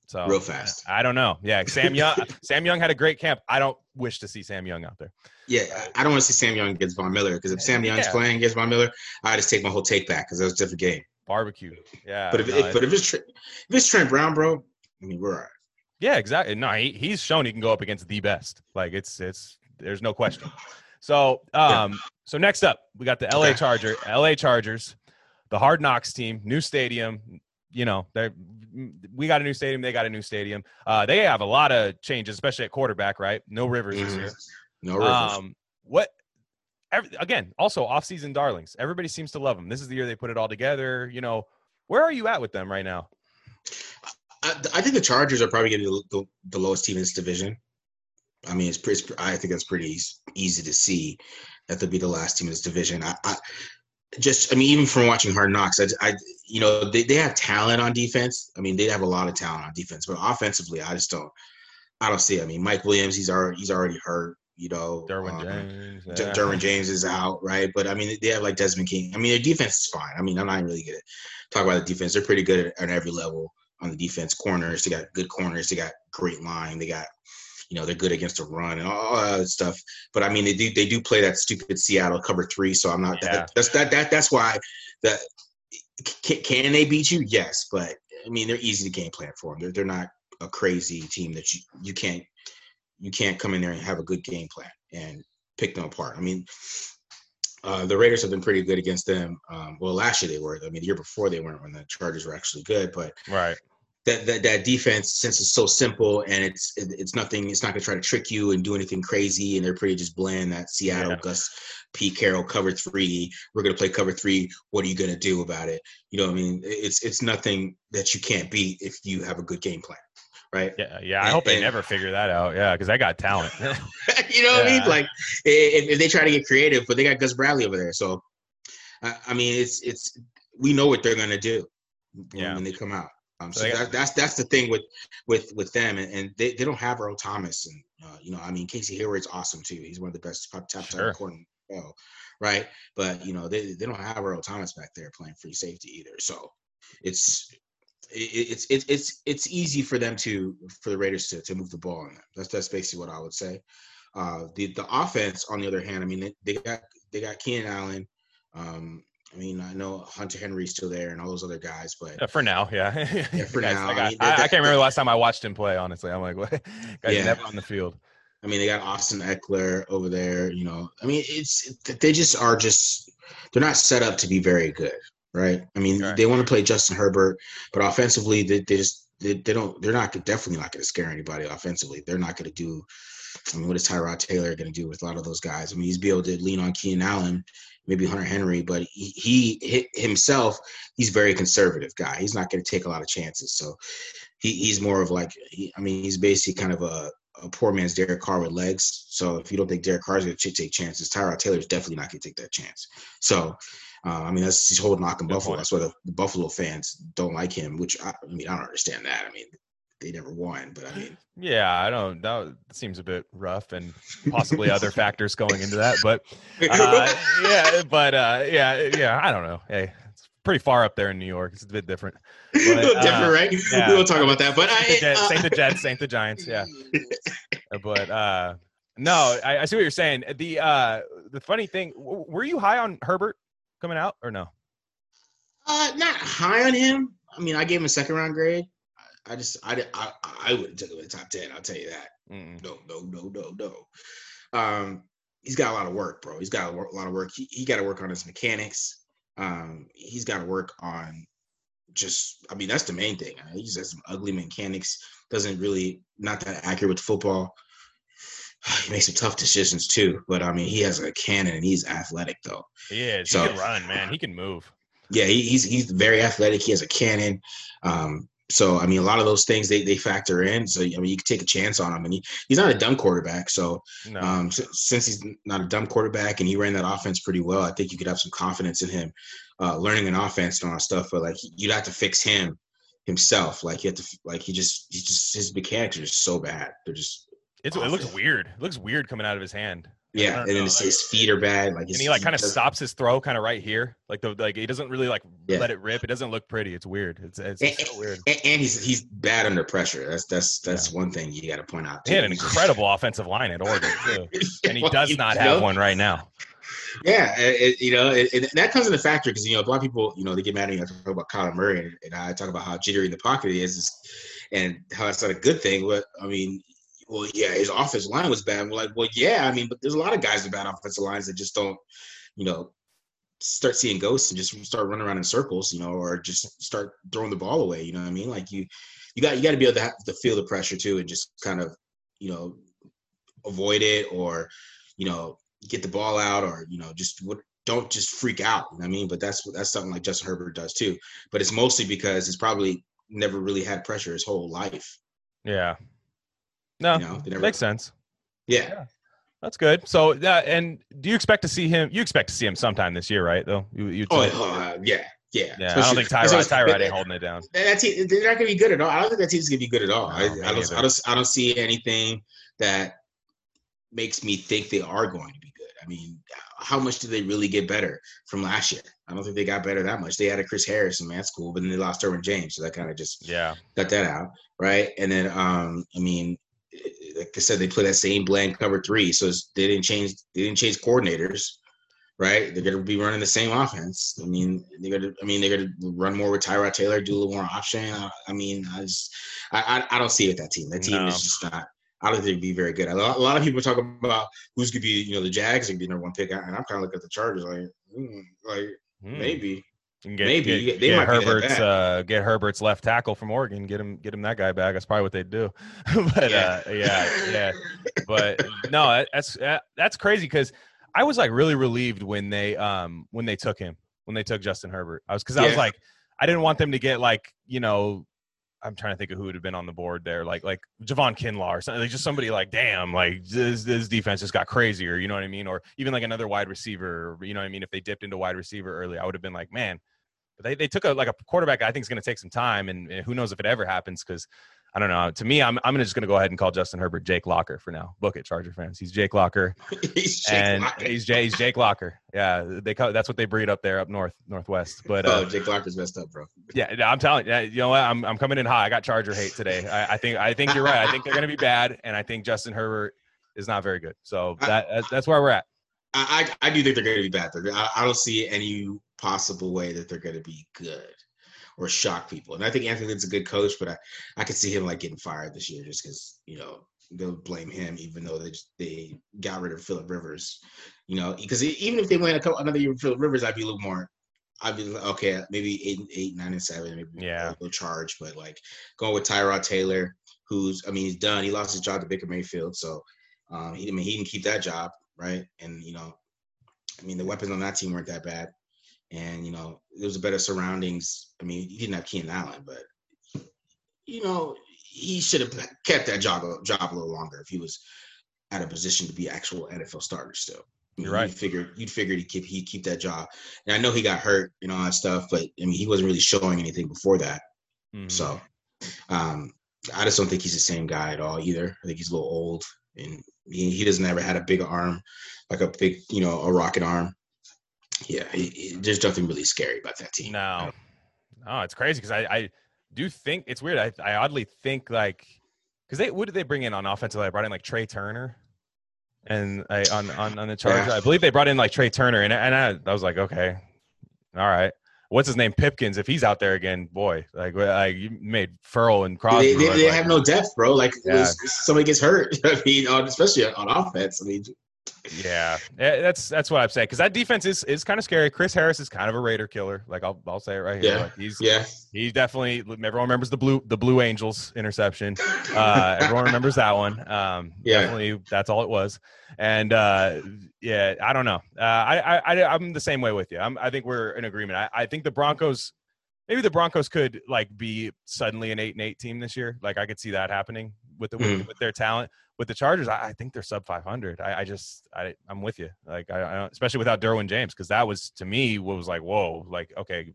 So real uh, fast. I don't know. Yeah, Sam Young. Sam Young had a great camp. I don't wish to see Sam Young out there. Yeah, I don't want to see Sam Young against Von Miller because if Sam Young's yeah. playing against Von Miller, I just take my whole take back because that was a different game. Barbecue. Yeah. But if, no, it, but if it's if it's Trent Brown, bro, I mean we're all right. Yeah, exactly. No, he, he's shown he can go up against the best. Like it's it's there's no question. So, um, yeah. so next up, we got the LA Charger, LA Chargers, the Hard Knocks team, new stadium. You know, they we got a new stadium, they got a new stadium. Uh, they have a lot of changes, especially at quarterback. Right? No Rivers mm-hmm. this year. No Rivers. Um, what? Every, again, also off-season darlings. Everybody seems to love them. This is the year they put it all together. You know, where are you at with them right now? I, I think the Chargers are probably going to be the, the, lowest team in this division. I mean, it's pretty. I think that's pretty easy to see that they'll be the last team in this division. I, I just, I mean, even from watching Hard Knocks, I, I you know, they, they have talent on defense. I mean, they have a lot of talent on defense, but offensively, I just don't, I don't see. It. I mean, Mike Williams, he's already he's already hurt. You know, Derwin um, James. D- yeah. Derwin James is out, right? But I mean, they have like Desmond King. I mean, their defense is fine. I mean, I'm not really gonna talk about the defense. They're pretty good at, at every level on the defense. Corners, they got good corners. They got great line. They got, you know, they're good against the run and all that stuff. But I mean, they do they do play that stupid Seattle cover three. So I'm not. Yeah. That, that's that that that's why that can, can they beat you? Yes, but I mean, they're easy to game plan for them. They're they're not a crazy team that you you can't you can't come in there and have a good game plan and pick them apart. I mean, uh, the Raiders have been pretty good against them. Um, well, last year they were. I mean, the year before they weren't when the Chargers were actually good. But Right. That that, that defense, since it's so simple and it's it's nothing, it's not going to try to trick you and do anything crazy, and they're pretty just bland. That Seattle Yeah. Gus P Carroll cover three. We're going to play cover three. What are you going to do about it? You know, what I mean, it's it's nothing that you can't beat if you have a good game plan, right? Yeah. Yeah. I And- hope they and- never figure that out. Yeah. Because I got talent. you know what I mean? Like if, if they try to get creative, but they got Gus Bradley over there, so I, I mean, it's it's we know what they're gonna do Yeah. when they come out. Um, So so they got- that, that's that's the thing with with with them, and, and they, they don't have Earl Thomas, and uh, you know, I mean, Casey Hayward's awesome too. He's one of the best top top Sure. top corner, in the NFL, right? But you know, they they don't have Earl Thomas back there playing free safety either. So it's it's it's it's it's easy for them to for the Raiders to, to move the ball on them. That's that's basically what I would say. Uh, the the offense, on the other hand, I mean, they, they got they got Keenan Allen. Um, I mean, I know Hunter Henry's still there and all those other guys, but Yeah, for now, yeah. Yeah, for Guys, now, I, I mean, I, I can't remember the last time I watched him play. Honestly, I'm like, what? Guys Yeah. never on the field. I mean, they got Austin Ekeler over there. You know, I mean, it's they just are just they're not set up to be very good, right? I mean, Right. they want to play Justin Herbert, but offensively, they, they just they, they don't they're not definitely not going to scare anybody offensively. They're not going to do. I mean, what is Tyrod Taylor going to do with a lot of those guys? I mean, he's be able to lean on Keenan Allen, maybe Hunter Henry, but he, he himself. He's very conservative guy. He's not going to take a lot of chances. So he, he's more of like, he, I mean, he's basically kind of a, a poor man's Derek Carr with legs. So if you don't think Derek Carr's going to take chances, Tyrod Taylor's definitely not going to take that chance. So, uh, I mean, that's his whole knock in Good Buffalo. point. That's why the, the Buffalo fans don't like him, which I, I mean, I don't understand that. I mean, they never won, but I mean, Yeah, I don't. That seems a bit rough, and possibly other factors going into that. But uh, yeah, but uh, yeah, yeah. I don't know. Hey, it's pretty far up there in New York. It's a bit different. a little uh, different, right? yeah. We will talk about that, but Saint the, I, Jets, uh, Saint the Jets, Saint the Giants. Yeah, but uh, no, I, I see what you're saying. The uh, the funny thing, were you high on Herbert coming out or no? Uh, not high on him. I mean, I gave him a second round grade. I, I just, I, I, I wouldn't take him in the top ten. I'll tell you that. Mm-mm. No, no, no, no, no. Um, he's got a lot of work, bro. He's got a, a lot of work. He, he got to work on his mechanics. Um, he's got to work on just. I mean, that's the main thing. He just has some ugly mechanics. Doesn't really not that accurate with football. He makes some tough decisions too, but I mean, he has a cannon and he's athletic though. Is. So- he can run, man. He can move. Yeah, he, he's he's very athletic. He has a cannon. Um, so I mean, a lot of those things they, they factor in. So I mean, you can take a chance on him, and he, he's not a dumb quarterback. So No. um, since he's not a dumb quarterback and he ran that offense pretty well, I think you could have some confidence in him uh, learning an offense and all that stuff. But like you'd have to fix him himself. Like you have to like he just he just his mechanics are just so bad. They're just it's, it looks weird. It looks weird coming out of his hand. Yeah, and then like- his feet are bad. Like and he like kind of stops his throw kind of right here like the like he doesn't really like Yeah. let it rip it doesn't look pretty it's weird it's it's, Eh, so weird And, and he's he's bad under pressure. That's that's that's one thing you got to point out. he had an incredible offensive line at oregon too and he does not have one right now Yeah, it, you know, it, it- that comes into factor because you know a lot of people, you know, they get mad at me. I talk about Kyler Murray, and, and I talk about how jittery in the pocket is, and how that's not a good thing. But I mean, well, yeah, his offensive line was bad. We're like, well, yeah, I mean, but there's a lot of guys with bad offensive lines that just don't, you know, start seeing ghosts and just start running around in circles, you know, or just start throwing the ball away. You know what I mean? Like you, you got you got to be able to, have, to feel the pressure too, and just kind of, you know, avoid it or, you know, get the ball out or you know just what don't just freak out. You know I mean? But that's that's something like Justin Herbert does too. But it's mostly because he's probably never really had pressure his whole life. yeah no You know, they never, makes sense Yeah. That's good. So, uh, and do you expect to see him? You expect to see him sometime this year, right? Though you, you Oh, uh, yeah, yeah. yeah. I don't think Tyrod, Tyrod ain't holding it down. that team, they're not going to be good at all. I don't think that team's going to be good at all. No, I, I, don't. I don't. I don't see anything that makes me think they are going to be good. I mean, how much did they really get better from last year? I don't think they got better that much. They had a Chris Harrison, man, that's cool, but then they lost Derwin James, so that kind of just Yeah, cut that out, right? And then, um, I mean, like I said, they play that same bland cover three, so it's, they didn't change. They didn't change coordinators, right? They're gonna be running the same offense. I mean, they're gonna. I mean, they're gonna run more with Tyrod Taylor, do a little more option. I, I mean, I just, I, I, I don't see it with that team. That team No. is just not. I don't think it'd be very good. A lot, a lot of people talk about who's gonna be, you know, the Jags are gonna be number one pick, and I'm kind of looking at the Chargers like, hmm, like Hmm. maybe. Get, Maybe. get, They get might Herbert's bad. uh, get Herbert's left tackle from Oregon. Get him get him that guy back. That's probably what they'd do. but Yeah. uh, yeah, yeah. But no, that's that's crazy because I was like really relieved when they um when they took him when they took Justin Herbert. I was because I was like I didn't want them to get like you know. I'm trying to think of who would have been on the board there, like like Javon Kinlaw or something, like just somebody like, damn, like this, this defense just got crazier, you know what I mean? Or even like another wide receiver, you know what I mean? If they dipped into wide receiver early, I would have been like, man, but they, they took a like a quarterback. I think is going to take some time, and, and who knows if it ever happens? Because I don't know. To me, I'm I'm just going to go ahead and call Justin Herbert Jake Locker for now. Book it, Charger fans. He's Jake Locker, He's Jake and Locker. he's Jay, he's Jake Locker. Yeah, they call, that's what they breed up there up north northwest. But oh, uh, Jake Locker's messed up, bro. yeah, I'm telling you, you know what? I'm I'm coming in high. I got Charger hate today. I, I think I think you're right. I think they're going to be bad, and I think Justin Herbert is not very good. So that that's- that's where we're at. I, I, I do think they're going to be bad. I, I don't see any possible way that they're going to be good or shock people. And I think Anthony Lynn's a good coach, but I, I could see him like getting fired this year just because you know they'll blame him, even though they they got rid of Philip Rivers. You know, because even if they win a couple, another year with Philip Rivers, I'd be a little more. I'd be like, okay, maybe eight, eight, nine, and seven, maybe Yeah. they'll charge. But like going with Tyrod Taylor, who's I mean he's done. He lost his job to Baker Mayfield, so um, he I mean he can keep that job, right? And you know, I mean the weapons on that team weren't that bad, and you know there was a better surroundings. I mean he didn't have Keenan Allen, but you know he should have kept that job job a little longer if he was at a position to be actual NFL starter still. I mean, You're right. You figured you'd figured he'd keep he'd keep that job, and I know he got hurt and all that stuff, but I mean he wasn't really showing anything before that. Mhm. So um, I just don't think he's the same guy at all either. I think he's a little old and he, he doesn't ever had a big arm, like a big, you know, a rocket arm. Yeah, he, he- there's nothing really scary about that team. No, no, it's crazy because I, I do think it's weird. I, I oddly think like because they what did they bring in on offense? I brought in like Trai Turner, and I on on on the Charger. Yeah. I believe they brought in like Trai Turner, and and I, I was like, okay, all right. What's his name? Pipkins. If he's out there again, boy, like like you made Ferrell and Crosby. They, they, they like- have no depth, bro. Like Yeah. somebody gets hurt, I mean, on, especially on offense. I mean, Yeah, Yeah, that's that's what I'm saying. Because that defense is is kind of scary. Chris Harris is kind of a Raider killer. Like I'll I'll say it right here. Yeah. Like he's yeah, He definitely everyone remembers the blue the Blue Angels interception. Uh, everyone remembers that one. Um, Yeah. definitely that's all it was. And uh, yeah, I don't know. Uh, I, I I I'm the same way with you. I'm, I think we're in agreement. I, I think the Broncos, maybe the Broncos could like be suddenly an eight and eight team this year. Like I could see that happening with the with, Mhm. with their talent. With the Chargers, I, I think they're sub 500. I, I just I I'm with you. Like I, I don't, especially without Derwin James because that was to me what was like whoa like okay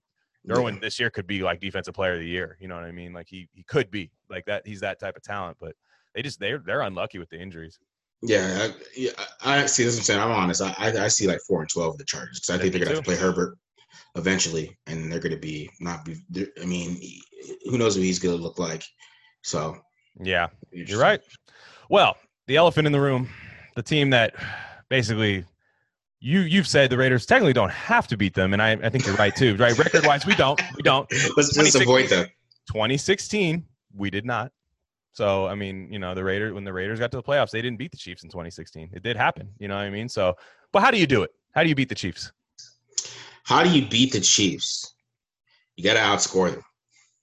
Derwin this year could be like defensive player of the year. You know what I mean? Like he he could be like that. He's that type of talent, but they just they're they're unlucky with the injuries. yeah, I, yeah. I see. This is what I'm saying. I'm honest. I, I, I see like four and twelve of the Chargers because I think they're gonna have to play Herbert eventually, and they're gonna be not be. I mean, who knows what he's gonna look like? So Yeah, you're right. Well, the elephant in the room, the team that basically you you've said the Raiders technically don't have to beat them, and I, I think you're right too. Right, record wise, we don't. We don't. Let's just avoid them. 2016, we did not. So I mean, you know, the Raiders when the Raiders got to the playoffs, they didn't beat the Chiefs in 2016. It did happen. You know what I mean? So, but how do you do it? How do you beat the Chiefs? How do you beat the Chiefs? You got to outscore them.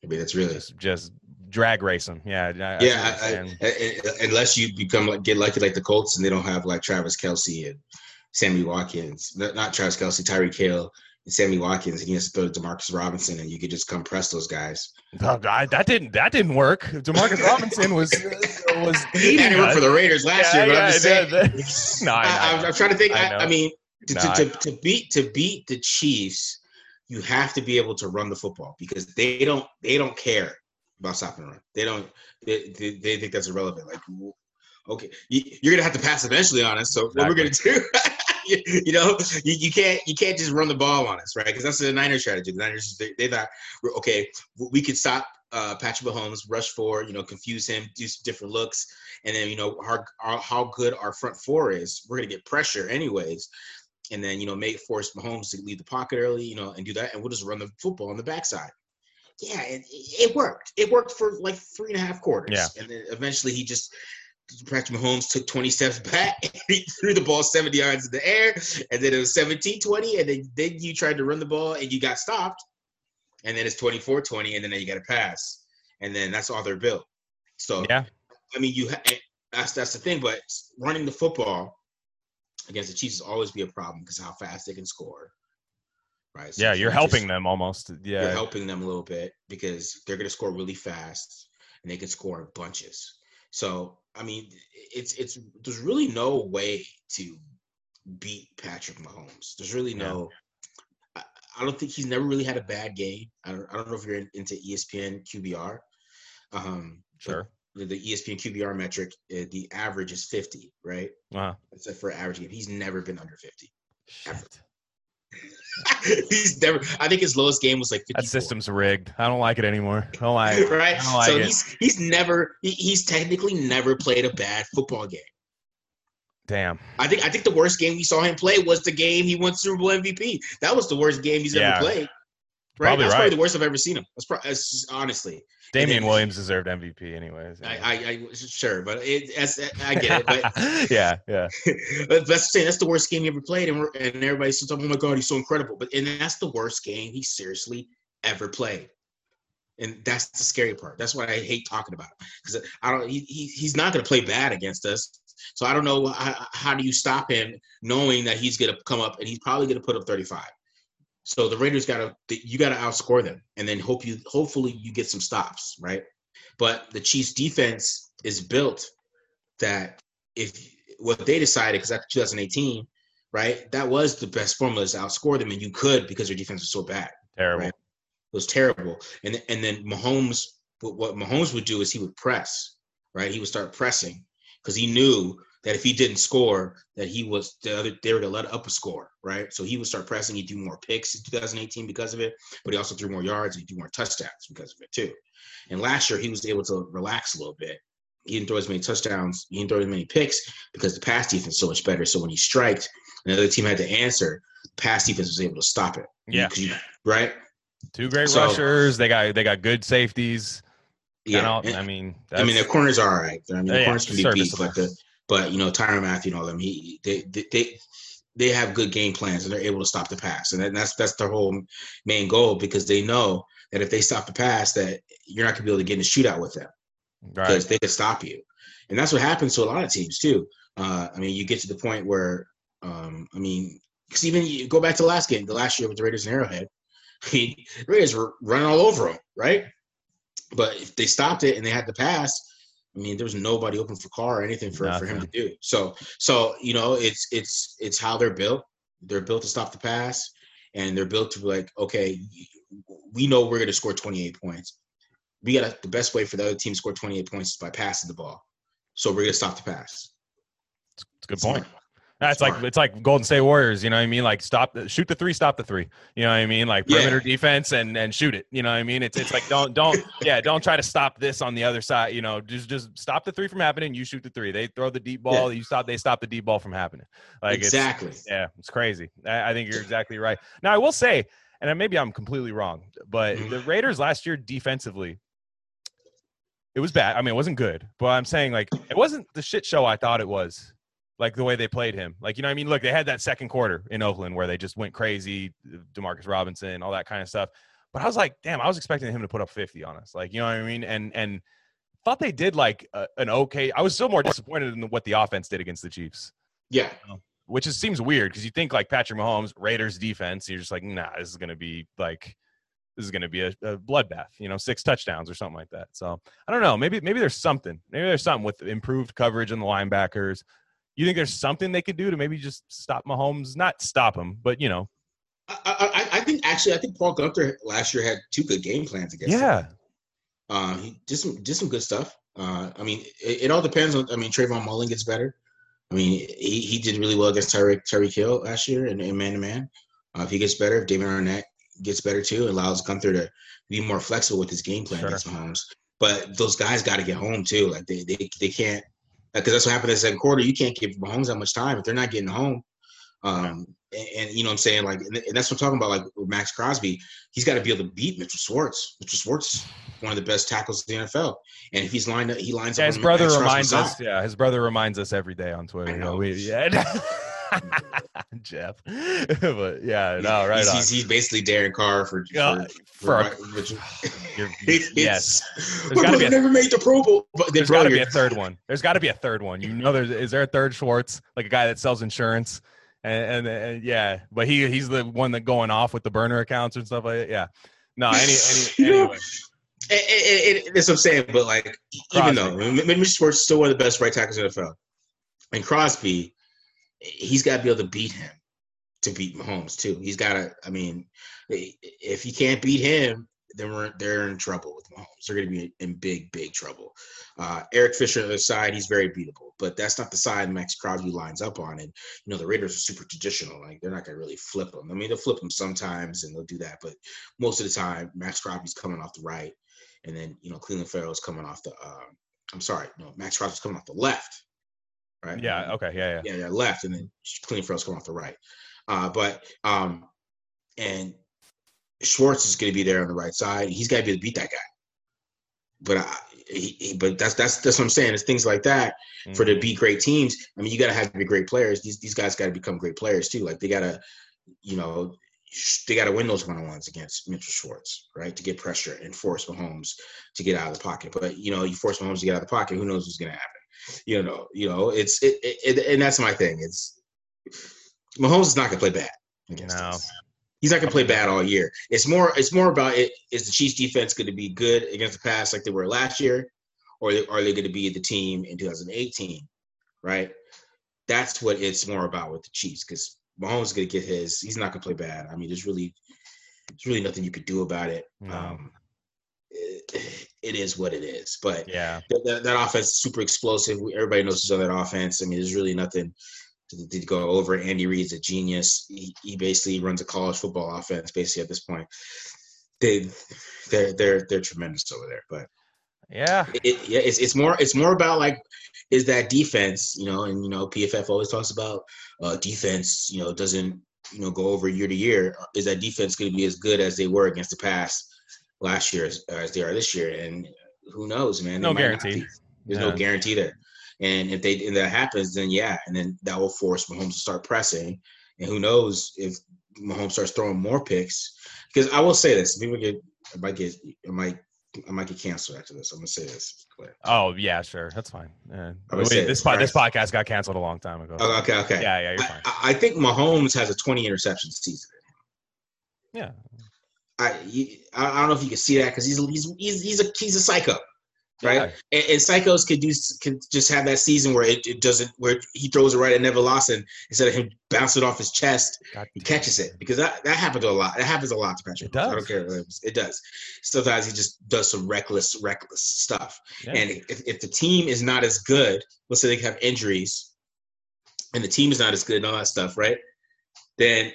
I mean, that's really Just just drag race them. Yeah, I- I yeah. I. I, I- unless you become like get lucky like the Colts and they don't have like Travis Kelce and Sammy Watkins, not, not Travis Kelce, Tyreek Hill and Sammy Watkins, and he has to throw to Demarcus Robinson, and you could just come press those guys. God, that didn't that didn't work. Demarcus Robinson was uh, was That work for the Raiders last Yeah, year, but yeah, I'm just saying. did. No, I I, am I'm trying to think. I I. I mean, to, No, to, I- to, to beat to beat the Chiefs, you have to be able to run the football because they don't they don't care about stopping the run. They don't. They, they, they think that's irrelevant. Like, okay, you, you're gonna have to pass eventually on us. So what we're gonna do? you, you know, you, you can't you can't just run the ball on us, right? Because that's the Niners strategy. The Niners they, they thought, okay, we could stop uh, Patrick Mahomes, rush for you know, confuse him, do some different looks, and then you know how, how how good our front four is. We're gonna get pressure anyways, and then you know make force Mahomes to leave the pocket early, you know, and do that, and we'll just run the football on the backside. Yeah, it, it worked. It worked for like three and a half quarters. Yeah. and then eventually he just. Patrick Mahomes took 20 steps back, and he threw the ball 70 yards in the air, and then it was 17 20, and then, then you tried to run the ball and you got stopped, and then it's 24 20, and then you got a pass, and then that's all they're built. So, Yeah. I mean, you ha- that's that's the thing, but running the football against the Chiefs will always be a problem because how fast they can score. Right. So Yeah, you're helping just- them almost. Yeah, you're helping them a little bit because they're going to score really fast and they can score in bunches. So, I mean, it's it's there's really no way to beat Patrick Mahomes. There's really no. I, I don't think he's never really had a bad game. I don't, I don't know if you're in, into ESPN QBR. Um, Sure. the the ESPN QBR metric, uh, the average is 50, right? Wow. That's it for an average game. He's never been under 50. shit. he's never. I think his lowest game was like 54. That system's rigged. I don't like it anymore. I don't like it. right? I don't like so it. he's he's never he, he's technically never played a bad football game. Damn. I think I think the worst game we saw him play was the game he won Super Bowl MVP. That was the worst game he's Yeah. ever played. Right? Probably That's right. probably the worst I've ever seen him. That's probably that's, honestly. Damien then- Williams deserved MVP anyways. I, I, I sure, but it, as, I get it. But yeah, yeah. but that's saying that's the worst game he ever played, and we're, and everybody's still talking, "Oh my god, he's so incredible!" But and that's the worst game he seriously ever played, and that's the scary part. That's why I hate talking about him because I don't. He, he he's not going to play bad against us, so I don't know how, how do you stop him knowing that he's going to come up and he's probably going to put up thirty five. So the Raiders got to you got to outscore them, and then hope you hopefully you get some stops, right? But the Chiefs defense is built that if what they decided because that's 2018, right? That was the best formula is to outscore them, and you could because their defense was so bad. Terrible. Right. It was terrible. And and then Mahomes, what, what Mahomes would do is he would press, right? He would start pressing because he knew that if he didn't score, that he was the other they were to let up a score, right? So he would start pressing. He'd do more picks in 2018 because of it, but he also threw more yards. He'd do more touchdowns because of it too. And last year he was able to relax a little bit. He didn't throw as many touchdowns. He didn't throw as many picks because the pass defense is so much better. So when he striked, another team had to answer. The pass defense was able to stop it. Yeah, you- right. Two great So- rushers. They got they got good safeties. Yeah. I, And- I mean, I mean, that's- the corners are all right. I mean, the oh, Yeah, corners can be beat, but the but you know Tyrann Mathieu and all them, he they they they, they have good game plans and they're able to stop the pass, and that's that's their whole main goal because they know that if they stop the pass, that you're not gonna be able to get in a shootout with them right. because they can stop you, and that's what happens to a lot of teams too. Uh, I mean, you get to the point where, um, I mean, because even you go back to the last game, the last year with the Raiders and Arrowhead, I mean, the Raiders were running all over them, right? But if they stopped it and they had the pass, I mean, there was nobody open for Carr or anything for, for him to do. So, so you know, it's it's it's how they're built. They're built to stop the pass, and they're built to be like, okay, we know we're going to score 28 points. We got the best way for the other team to score 28 points is by passing the ball. So we're going to stop the pass. It's a good point. That's like it's like Golden State Warriors. You know what I mean? Like stop, the, shoot the three, stop the three. You know what I mean? Like Yeah. perimeter defense and and shoot it. You know what I mean? It's it's like don't don't yeah don't try to stop this on the other side. You know just just stop the three from happening. You shoot the three. They throw the deep ball. You stop. They stop the deep ball from happening. Like it's exactly. yeah, it's crazy. I, I think you're exactly right. Now I will say, and maybe I'm completely wrong, but Mhm. the Raiders last year defensively, it was bad. I mean, it wasn't good, but I'm saying like it wasn't the shit show I thought it was. Like the way they played him, like you know, what I mean, look, they had that second quarter in Oakland where they just went crazy, Demarcus Robinson, all that kind of stuff. But I was like, damn, I was expecting him to put up 50 on us, like you know what I mean, and and thought they did like a, an okay. I was still more disappointed in what the offense did against the Chiefs. Yeah. which is seems weird because you think like Patrick Mahomes, Raiders defense, you're just like, nah, this is gonna be like this is gonna be a, a bloodbath, you know, six touchdowns or something like that. So I don't know. Maybe maybe there's something. Maybe there's something with improved coverage in the linebackers. You think there's something they could do to maybe just stop Mahomes? Not stop him, but you know. I, I, I think actually, I think Paul Guenther last year had two good game plans against. Yeah. Him. Uh, he did some did some good stuff. Uh, I mean, it, it all depends on. I mean, Trayvon Mullen gets better. I mean, he, he did really well against Tyreek Tyreek Hill last year in man to man. If he gets better, if David Arnette gets better too, it allows Gunther to be more flexible with his game plan sure. against Mahomes. But those guys got to get home too. Like they they, they can't because that's what happened in the second quarter. You can't give Mahomes that much time if they're not getting home. Um, and, and, you know what I'm saying? Like, and, that's what I'm talking about. Like with Maxx Crosby, he's got to be able to beat Mitchell Schwartz. Mitchell Schwartz, one of the best tackles in the NFL. And if he's lined up, he lines yeah, up. His brother reminds us. Side. Yeah, his brother reminds us every day on Twitter. You know, we, yeah. Jeff, but yeah, no, right. He's, he's, he's, basically Darren Carr for for, for, for, for yes. There's got to be a, never made the Pro Bowl. But there's got to be a third one. There's got to be a third one. You know, there's is there a third Schwartz like a guy that sells insurance? And, and, and, yeah, but he he's the one that going off with the burner accounts and stuff like that. Yeah, no, any, any anyway. It, it, it, that's what I'm saying. But like, Crosby. even though Mitch Schwartz is still one of the best right tackles in the NFL, and Crosby, he's got to be able to beat him to beat Mahomes too. He's got to. I mean, if you can't beat him, then we're they're in trouble with Mahomes. They're going to be in big, big trouble. Uh, Eric Fisher on the side, he's very beatable, but that's not the side Maxx Crosby lines up on. And you know the Raiders are super traditional; like they're not going to really flip them. I mean, they'll flip them sometimes, and they'll do that, but most of the time, Maxx Crosby's coming off the right, and then you know Clelin Ferrell's coming off the. Uh, I'm sorry, no, Maxx Crosby's coming off the left, right? Yeah. Okay. Yeah. Yeah. Yeah. Left, and then Clelin Ferrell's coming off the right. Uh, but um, and Schwartz is going to be there on the right side. He's got to be able to beat that guy. But I, he, he, but that's that's that's what I'm saying. It's things like that mm-hmm. for to be great teams. I mean, you got to have to be great players. These these guys got to become great players too. Like they got to, you know, they got to win those one on ones against Mitchell Schwartz, right? To get pressure and force Mahomes to get out of the pocket. But you know, you force Mahomes to get out of the pocket, who knows what's going to happen? You know, you know, it's it, it, it, and that's my thing. It's Mahomes is not to play bad against no. us he's not gonna play bad all year. It's more it's more about it is the Chiefs defense going to be good against the pass like they were last year, or are they going to be the team in 2018, right? That's what it's more about with the Chiefs because Mahomes is to get his. He's not to play bad. I mean, there's really there's really nothing you could do about it. No. Um, it, is what it is. But yeah, that, that offense is super explosive. Everybody knows who's on that offense. I mean, there's really nothing to, to go over. Andy Reid's a genius. He, he basically runs a college football offense basically at this point. They they're they're they're tremendous over there. But yeah, it, yeah, it's it's more it's more about like is that defense, you know, and you know PFF always talks about uh, defense, you know, doesn't you know go over year to year. Is that defense going to be as good as they were against the pass last year as, as they are this year? And who knows, man? No guarantee. There's yeah. no guarantee there. And if they and that happens, then yeah, and then that will force Mahomes to start pressing. And who knows if Mahomes starts throwing more picks? Because I will say this: people get, I might get, I might, I might get canceled after this. I'm gonna say this. Oh yeah, sure, that's fine. Uh, yeah. Wait, this po- this podcast got canceled a long time ago. Oh, okay, okay. Yeah, yeah, you're fine. I, I, think Mahomes has a 20 interception season. Yeah. I I don't know if you can see that because he's he's he's he's a he's a psycho right? Yeah. And, and, psychos could do could just have that season where it, it doesn't where he throws it right at Neville Lawson instead of him bouncing it off his chest, God he catches it because that that happens a lot. That happens a lot to Patrick. It does. I don't care. It does. Sometimes he just does some reckless, reckless stuff. Yeah. And if, if the team is not as good, let's say they have injuries, and the team is not as good and all that stuff, right? Then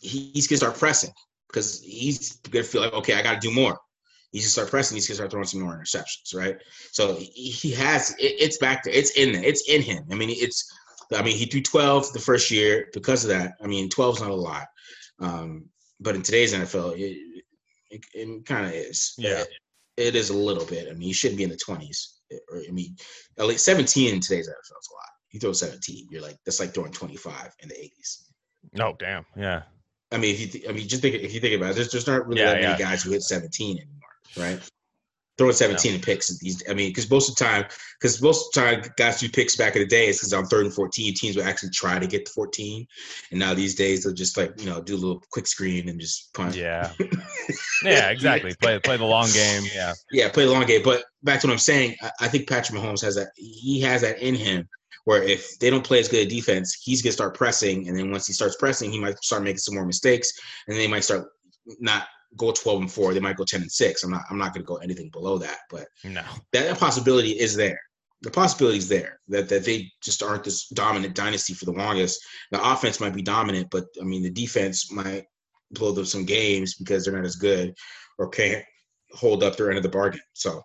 he's gonna start pressing because he's gonna feel like, okay, I got to do more he's gonna start pressing. He's gonna start throwing some more interceptions, right? So he has it, it's back there. It's in there. It's in him. I mean, it's. I mean, he threw 12 the first year because of that. I mean, 12 is not a lot, um, but in today's NFL, it, it, it kind of is. Yeah, it, is a little bit. I mean, he shouldn't be in the 20s. Or I mean, at least 17 in today's NFL is a lot. You throw 17, you're like that's like throwing 25 in the 80s. No, damn, yeah. I mean, if you th- I mean, just think if you think about it, there's there's not really yeah, that many guys who hit 17 anymore right? throwing 17 and picks. These, I mean, because most of the time, because most of the time, guys do picks back in the day is because on third and 14, teams would actually try to get to 14, and now these days they'll just like you know do a little quick screen and just punt. Yeah, yeah, exactly. Play play the long game. Yeah, yeah, play the long game. But back to what I'm saying, I, I think Patrick Mahomes has that. He has that in him. Where if they don't play as good a defense, he's gonna start pressing, and then once he starts pressing, he might start making some more mistakes, and they might start not go 12 and 4 they might go 10 and 6 i'm not i'm not going to go anything below that but no, that, that possibility is there. The possibility is there that, that they just aren't this dominant dynasty for the longest. The offense might be dominant but i mean the defense might blow them some games because they're not as good or can't hold up their end of the bargain. So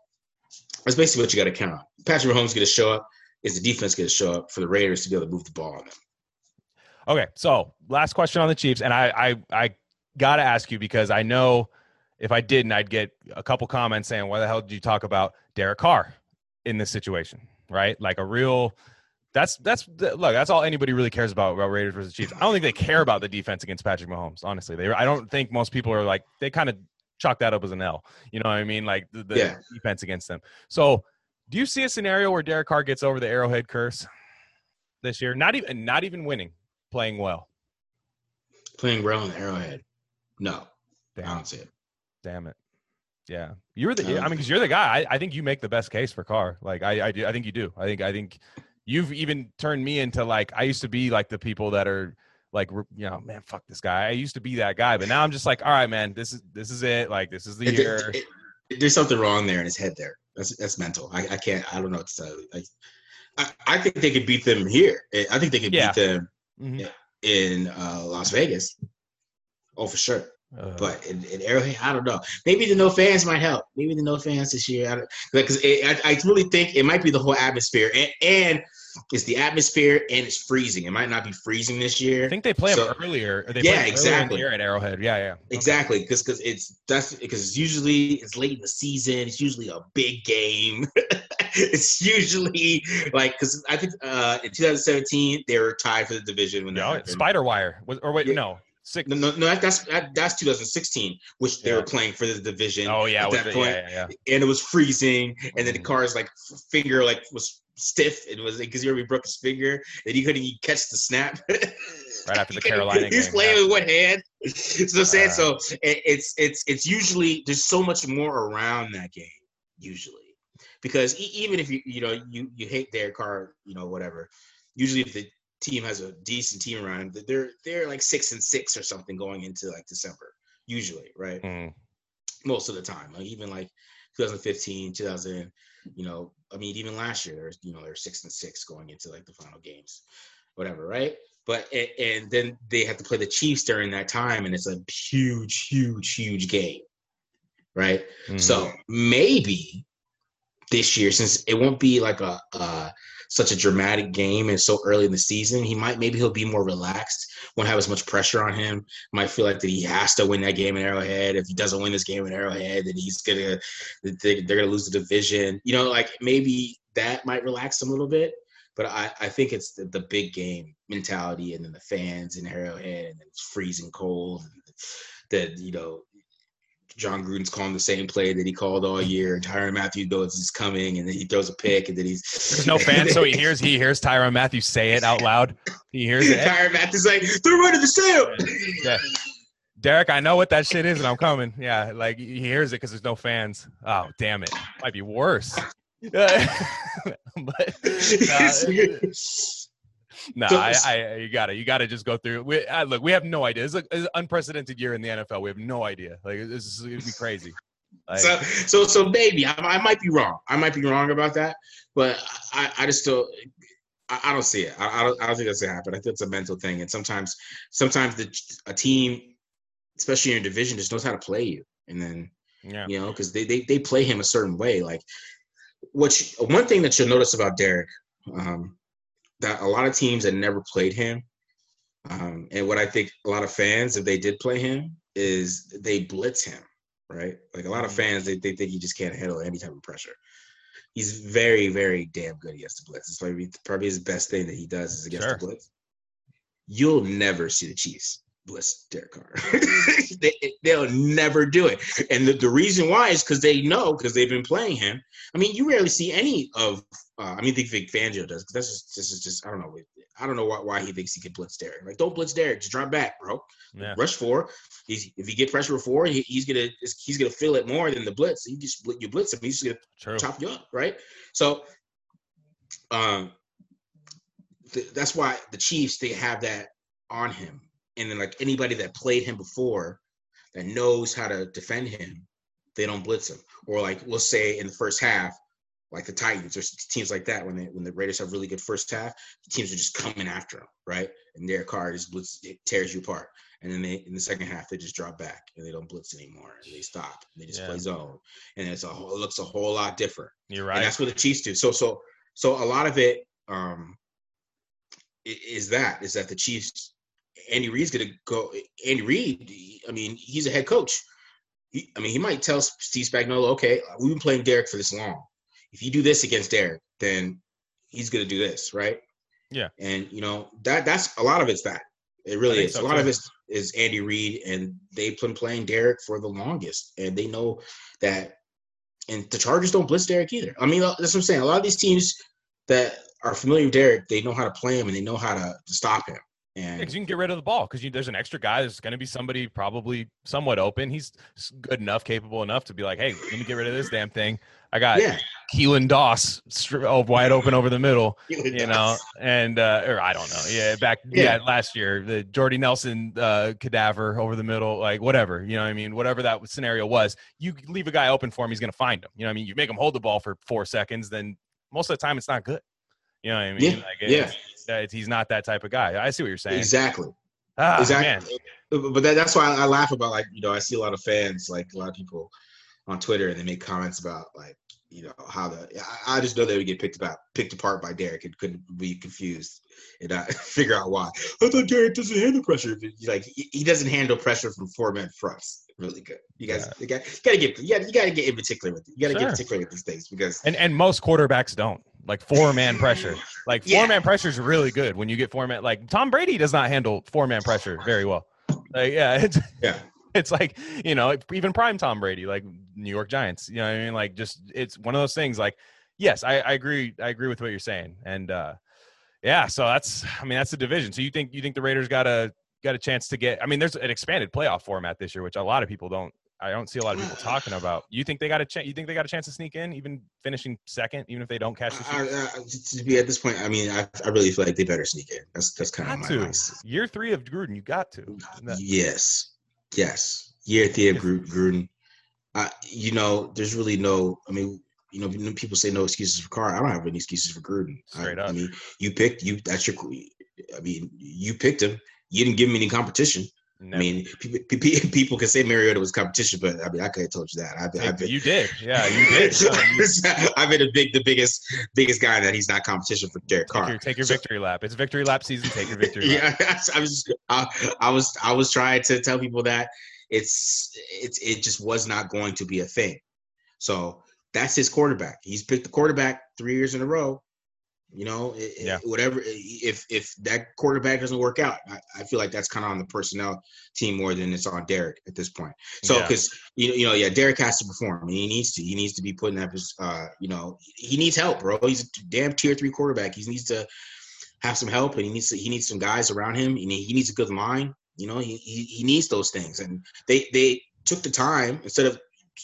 that's basically what you got to count on. Patrick mahomes going to show up is the defense going to show up for the raiders to be able to move the ball on them Okay, so last question on the Chiefs, and I I I gotta ask you because I know if I didn't, I'd get a couple comments saying, "Why the hell did you talk about Derek Carr in this situation?" Right, like a real. That's that's look. That's all anybody really cares about about Raiders versus Chiefs. I don't think they care about the defense against Patrick Mahomes. Honestly, they. I don't think most people are like they kind of chalk that up as an L. You know what I mean? Like the, the Yeah. defense against them. So, do you see a scenario where Derek Carr gets over the Arrowhead curse this year? Not even not even winning, playing well. playing well in arrowhead no i Damn. don't see it Damn it. Yeah. You're the I I mean, because you're the guy. I, I think you make the best case for Carr. Like I, I do I think you do. I think I think you've even turned me into like I used to be like the people that are like you know, man, fuck this guy. I used to be that guy, but now I'm just like, all right, man, this is this is it. Like this is the It- it- year. it- it- there's something wrong there in his head there. That's that's mental. I, I can't. I don't know what to tell you. Like, I, I think they could beat them here. I think they could Yeah. beat them Mhm. in uh, Las Vegas. Oh, for sure. Uh, But in, in Arrowhead, I don't know. Maybe the no fans might help. Maybe the no fans this year. I because I, I really think it might be the whole atmosphere and and it's the atmosphere and it's freezing. It might not be freezing this year. I think they play So- him earlier. They Yeah, play him earlier in the exactly. year at Arrowhead. Yeah, yeah. Okay. Exactly, because because it's that's because it's usually it's late in the season. It's usually a big game. it's usually like because I think uh, in 2017 they were tied for the division when Yeah. Spider Wire. Was, or wait, Yeah. no. Six. No, no, no, that- that's that, that's 2016, which they Yeah. were playing for the division. Oh yeah, at that point, yeah, and it was freezing, and then the Mhm. Carr's like finger like was stiff. It was because he already broke his finger, and he couldn't even catch the snap. Right after the Carolina He's game, playing yeah. with one hand. So I'm saying Uh, so it, it's it's it's usually there's so much more around that game usually because e- even if you you know you you hate their car you know whatever usually if the team has a decent team around them, they're they're like six and six or something going into like December usually right Mm. most of the time. Like even like 2015, 2000, you know, I mean, even last year, there's you know, they're six and six going into like the final games, whatever, right? But and, and then they have to play the Chiefs during that time, and it's a huge, huge, huge game, right? Mhm. So maybe this year, since it won't be like a uh, such a dramatic game and so early in the season, he might maybe he'll be more relaxed, won't have as much pressure on him. Might feel like that he has to win that game in Arrowhead. If he doesn't win this game in Arrowhead, then he's gonna they- they're gonna lose the division. You know, like maybe that might relax him a little bit. But I, I think it's the, the big game mentality, and then the fans in Arrowhead, and it's freezing cold, and the you know Jon Gruden's calling the same play that he called all year. And Tyrann Mathieu knows he's coming, and then he throws a pick, and then he's There's no fan, so he hears he hears Tyrann Mathieu say it out loud. He hears it. Tyrann Mathieu's like, they're running the sale. Yeah. Derek, I know what that shit is, and I'm coming. Yeah, like he hears it because there's no fans. Oh, damn it, might be worse. but uh, no, I, I, you got to You got to just go through. We uh, look. We have no idea. It's, an unprecedented year in the NFL. We have no idea. Like this is gonna be crazy. Like, so, so, so maybe I, I might be wrong. I might be wrong about that, but I, I just still, I, I don't see it. I, I don't, I don't think that's gonna happen. I think it's a mental thing, and sometimes, sometimes the a team, especially in your division, just knows how to play you, and then yeah. you know, because they, they they play him a certain way. Like, which one thing that you'll notice about Derek, um, that a lot of teams that never played him, um, and what I think a lot of fans, if they did play him, is they blitz him, right? Like a lot of Mhm. fans, they, they think he just can't handle any type of pressure. He's very, very damn good against the blitz. It's probably probably his best thing that he does is against Sure. the blitz. You'll never see the Chiefs blitz Derek Carr. they, they'll never do it. And the, the reason why is because they know because they've been playing him. I mean, you rarely see any of. Uh, I mean, I think Vic Fangio does. because That's just this is just I don't know. I don't know why, why he thinks he can blitz Derek. Like, don't blitz Derek. Just drop back, bro. Yeah. Rush four. He's, if you get pressure four, he, he's gonna he's gonna feel it more than the blitz. You just you blitz him, he's just gonna True. chop you up, right? So, um, th- that's why the Chiefs they have that on him and then like anybody that played him before that knows how to defend him, they don't blitz him. Or like let's say in the first half, like the Titans or teams like that, when they when the Raiders have really good first half, teams are just coming after them, right? And their card is blitz it tears you apart. And then they in the second half they just drop back and they don't blitz anymore. And they stop. And they just yeah. play zone. And it's a whole, it looks a whole lot different. You're right. And that's what the Chiefs do. So so so a lot of it um is that is that the Chiefs Andy Reid's going to go. Andy Reid, I mean, he's a head coach. He, I mean, he might tell Steve Spagnuolo, okay, we've been playing Derek for this long. If you do this against Derek, then he's going to do this, right? Yeah. And you know that that's a lot of it's that. It really is. So a lot too. of it is Andy Reid, and they've been playing Derek for the longest, and they know that. And the Chargers don't blitz Derek either. I mean, that's what I'm saying. A lot of these teams that are familiar with Derek, they know how to play him and they know how to, to stop him. And because you can get rid of the ball because there's an extra guy. There's going to be somebody probably somewhat open. He's good enough, capable enough to be like, hey, let me get rid of this damn thing. I got yeah. Keelan Doss oh, wide open over the middle, you know, and uh, or I don't know, yeah, back yeah, yeah last year the Jordy Nelson uh, cadaver over the middle, like whatever, you know, what I mean, whatever that scenario was, you leave a guy open for him, he's going to find him. You know, what I mean, you make him hold the ball for four seconds, then most of the time it's not good. You know what I mean? Yeah. Like, yeah that he's not that type of guy. I see what you're saying. Exactly. Ah, exactly. Man. But that, that's why I laugh about like you know I see a lot of fans like a lot of people on Twitter and they make comments about like you know how the I, I just know they would get picked about picked apart by Derek and couldn't be confused and I figure out why. I thought Derek doesn't handle pressure. Like he, he doesn't handle pressure from four men fronts really good. You guys, yeah. you, got, gotta get, you gotta, you gotta get in particular with it. You gotta sure. get particular with these things because and and most quarterbacks don't like four man pressure. Like four yeah. man pressure is really good when you get four man. Like Tom Brady does not handle four man pressure very well. Like yeah, it's yeah. It's like you know even prime Tom Brady, like New York Giants. You know what I mean? Like just it's one of those things. Like yes, I, I agree. I agree with what you're saying. And uh yeah, so that's I mean that's the division. So you think you think the Raiders got a got a chance to get. I mean, there's an expanded playoff format this year, which a lot of people don't. I don't see a lot of people talking about. You think they got a chance? You think they got a chance to sneak in, even finishing second, even if they don't catch the I, to be at this point, I mean, I, I really feel like they better sneak in. That's that's kind of my to. year three of Gruden. You got to. Yes, yes. Year three of Gruden. Uh, you know, there's really no. I mean, you know, people say no excuses for Carr. I don't have any excuses for Gruden. Straight I, up. I mean, you picked you. That's your. I mean, you picked him you didn't give him any competition. Never. I mean, people, people can say Mariota was competition, but I mean, I could have told you that. I've, I've been, you did, yeah, you did. I've been a big, the biggest, biggest guy that he's not competition for Derek Carr. Take your, take your so, victory lap. It's victory lap season. Take your victory yeah, lap. I was, I, I was, I was trying to tell people that it's, it's, it just was not going to be a thing. So that's his quarterback. He's picked the quarterback three years in a row. You know, yeah. whatever. If if that quarterback doesn't work out, I, I feel like that's kind of on the personnel team more than it's on Derek at this point. So because yeah. you know, you know, yeah, Derek has to perform. He needs to. He needs to be putting up his. Uh, you know, he needs help, bro. He's a damn tier three quarterback. He needs to have some help, and he needs to. He needs some guys around him. He, he needs a good line. You know, he, he he needs those things, and they they took the time instead of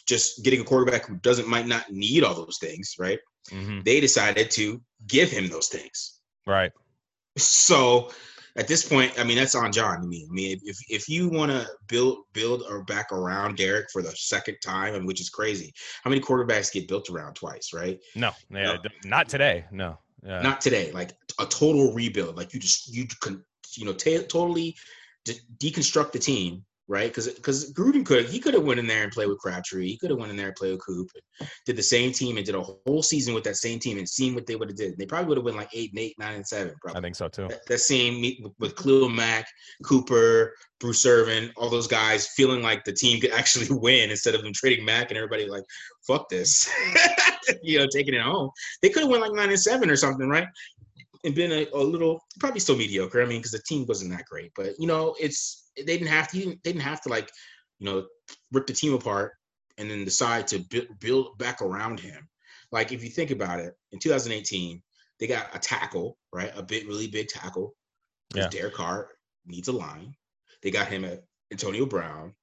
just getting a quarterback who doesn't might not need all those things, right? Mm-hmm. They decided to give him those things. Right. So at this point, I mean, that's on Jon to me. I mean, if if you want to build build or back around Derek for the second time, and which is crazy, how many quarterbacks get built around twice, right? No, yeah, no. not today. No, yeah. not today. Like a total rebuild. Like you just you can you know t- totally de- deconstruct the team right? Because because Gruden could he could have went in there and played with Crabtree. He could have went in there and played with Coop. And did the same team and did a whole season with that same team and seen what they would have did. They probably would have went like eight and eight, nine and seven. Probably. I think so too. That, that same with, with Khalil Mack, Cooper, Bruce Irvin, all those guys feeling like the team could actually win instead of them trading Mack and everybody like fuck this, you know, taking it home. They could have went like nine and seven or something, right? And been a, a little probably still mediocre. I mean, because the team wasn't that great, but you know, it's they didn't have to. They didn't have to like, you know, rip the team apart and then decide to build, build back around him. Like if you think about it, in 2018, they got a tackle, right? A big, really big tackle. Yeah. Derek Carr needs a line. They got him at Antonio Brown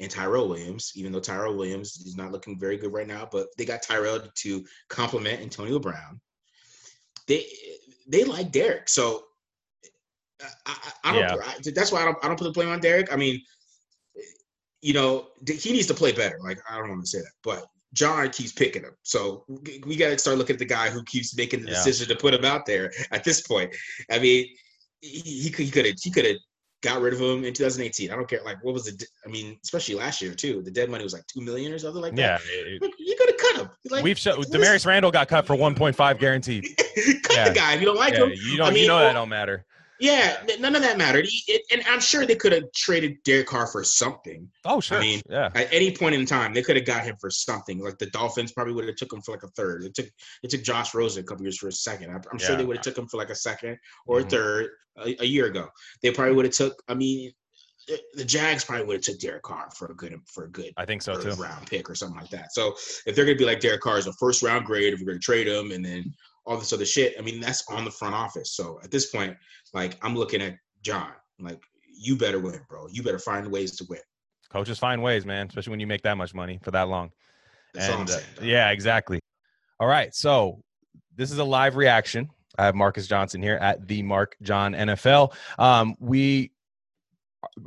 and Tyrell Williams, even though Tyrell Williams is not looking very good right now, but they got Tyrell to complement Antonio Brown. They they like Derek, so I, I, I don't. Yeah. I, that's why I don't. I don't put the blame on Derek. I mean, you know, he needs to play better. Like I don't want to say that, but Jon keeps picking him. So we- got to start looking at the guy who keeps making the Yeah. decision to put him out there. At this point, I mean, he he could he could have he could have got rid of him in 2018. I don't care. Like what was the? I mean, especially last year too. The dead money was like two million or something like Yeah, that. it- Like, you could have cut him. Like, we've shown Damarious Randall got cut for 1.5 guaranteed. cut yeah. the guy if you don't like Yeah, him. you don't, I mean, you know well- that don't matter. Yeah, n- none of that mattered. He, it, and I'm sure they could have traded Derek Carr for something. Oh sure, I mean, yeah, At any point in time, they could have got him for something. Like the Dolphins probably would have took him for like a third. It took it took Josh Rosen a couple years for a second. I'm, I'm sure they would have took him for like a second or Mhm. a third a, a year ago. They probably would have took. I mean, the- the Jags probably would have took Derek Carr for a good for a good I think so too. round pick or something like that. So if they're gonna be like Derek Carr is a first round grade, if we're gonna trade him and then all this other shit, I mean that's on the front office. So at this point, like I'm looking at Jon, like you better win, bro. You better find ways to win. Coaches find ways, man, especially when you make that much money for that long. That's all I'm And, uh, saying. dog. yeah, exactly. All right, so this is a live reaction. I have Marcus Johnson here at the Mark John NFL. Um, we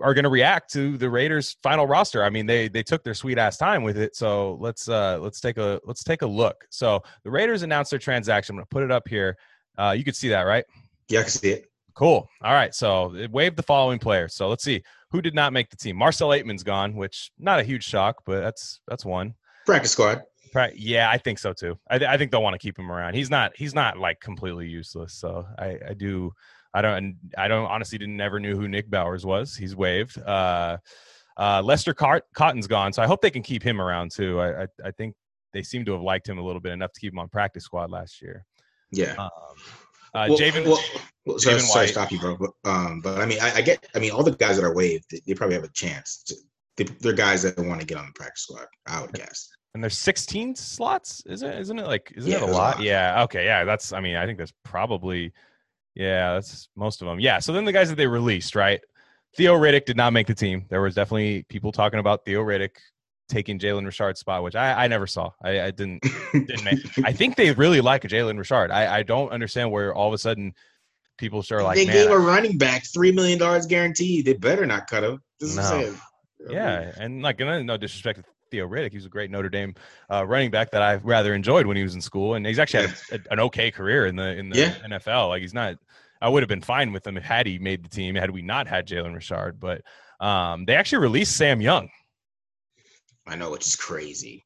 are going to react to the Raiders' final roster. I mean, they they took their sweet ass time with it. So let's uh, let's take a let's take a look. So the Raiders announced their transaction. I'm going to put it up here. Uh, you could see that, right? Yeah, I can see it. Cool. All right. So it waived the following players. So let's see who did not make the team. Marcell Ateman's gone, which not a huge shock, but that's that's one. Practice squad. Yeah, I think so too. I, th- I think they'll want to keep him around. He's not he's not like completely useless. So I, I do I don't I don't honestly didn't never knew who Nick Bowers was. He's waived. Uh, uh, Lester Cart- Cotton's gone, so I hope they can keep him around too. I, I I think they seem to have liked him a little bit enough to keep him on practice squad last year. Yeah. Um, uh, well, Javen, well, well, sorry, Javen sorry, stop you, bro. But, um, but I mean, I, I get. I mean, all the guys that are waived, they, they probably have a chance. To, they, they're guys that want to get on the practice squad. I would guess. and there's 16 slots, is it? Isn't it like isn't Yeah, it a there's a lot? lot. Yeah. Okay. Yeah. That's. I mean, I think that's probably. Yeah, that's most of them. Yeah. So then the guys that they released, right? Theo Riddick did not make the team. There was definitely people talking about Theo Riddick taking Jalen Richard's spot, which I, I never saw. I, I didn't didn't make. I think they really like Jalen Richard. I, I don't understand where all of a sudden people start like, they gave a running back three million dollars guaranteed. They better not cut him. This is No. saying. Yeah, and like and no disrespect to Theo Riddick, he was a great Notre Dame uh, running back that I rather enjoyed when he was in school, and he's actually had a, an okay career in the in the Yeah. NFL. Like he's not, I would have been fine with him had he made the team, had we not had Jalen Richard. But um, they actually released Sam Young, I know, which is crazy.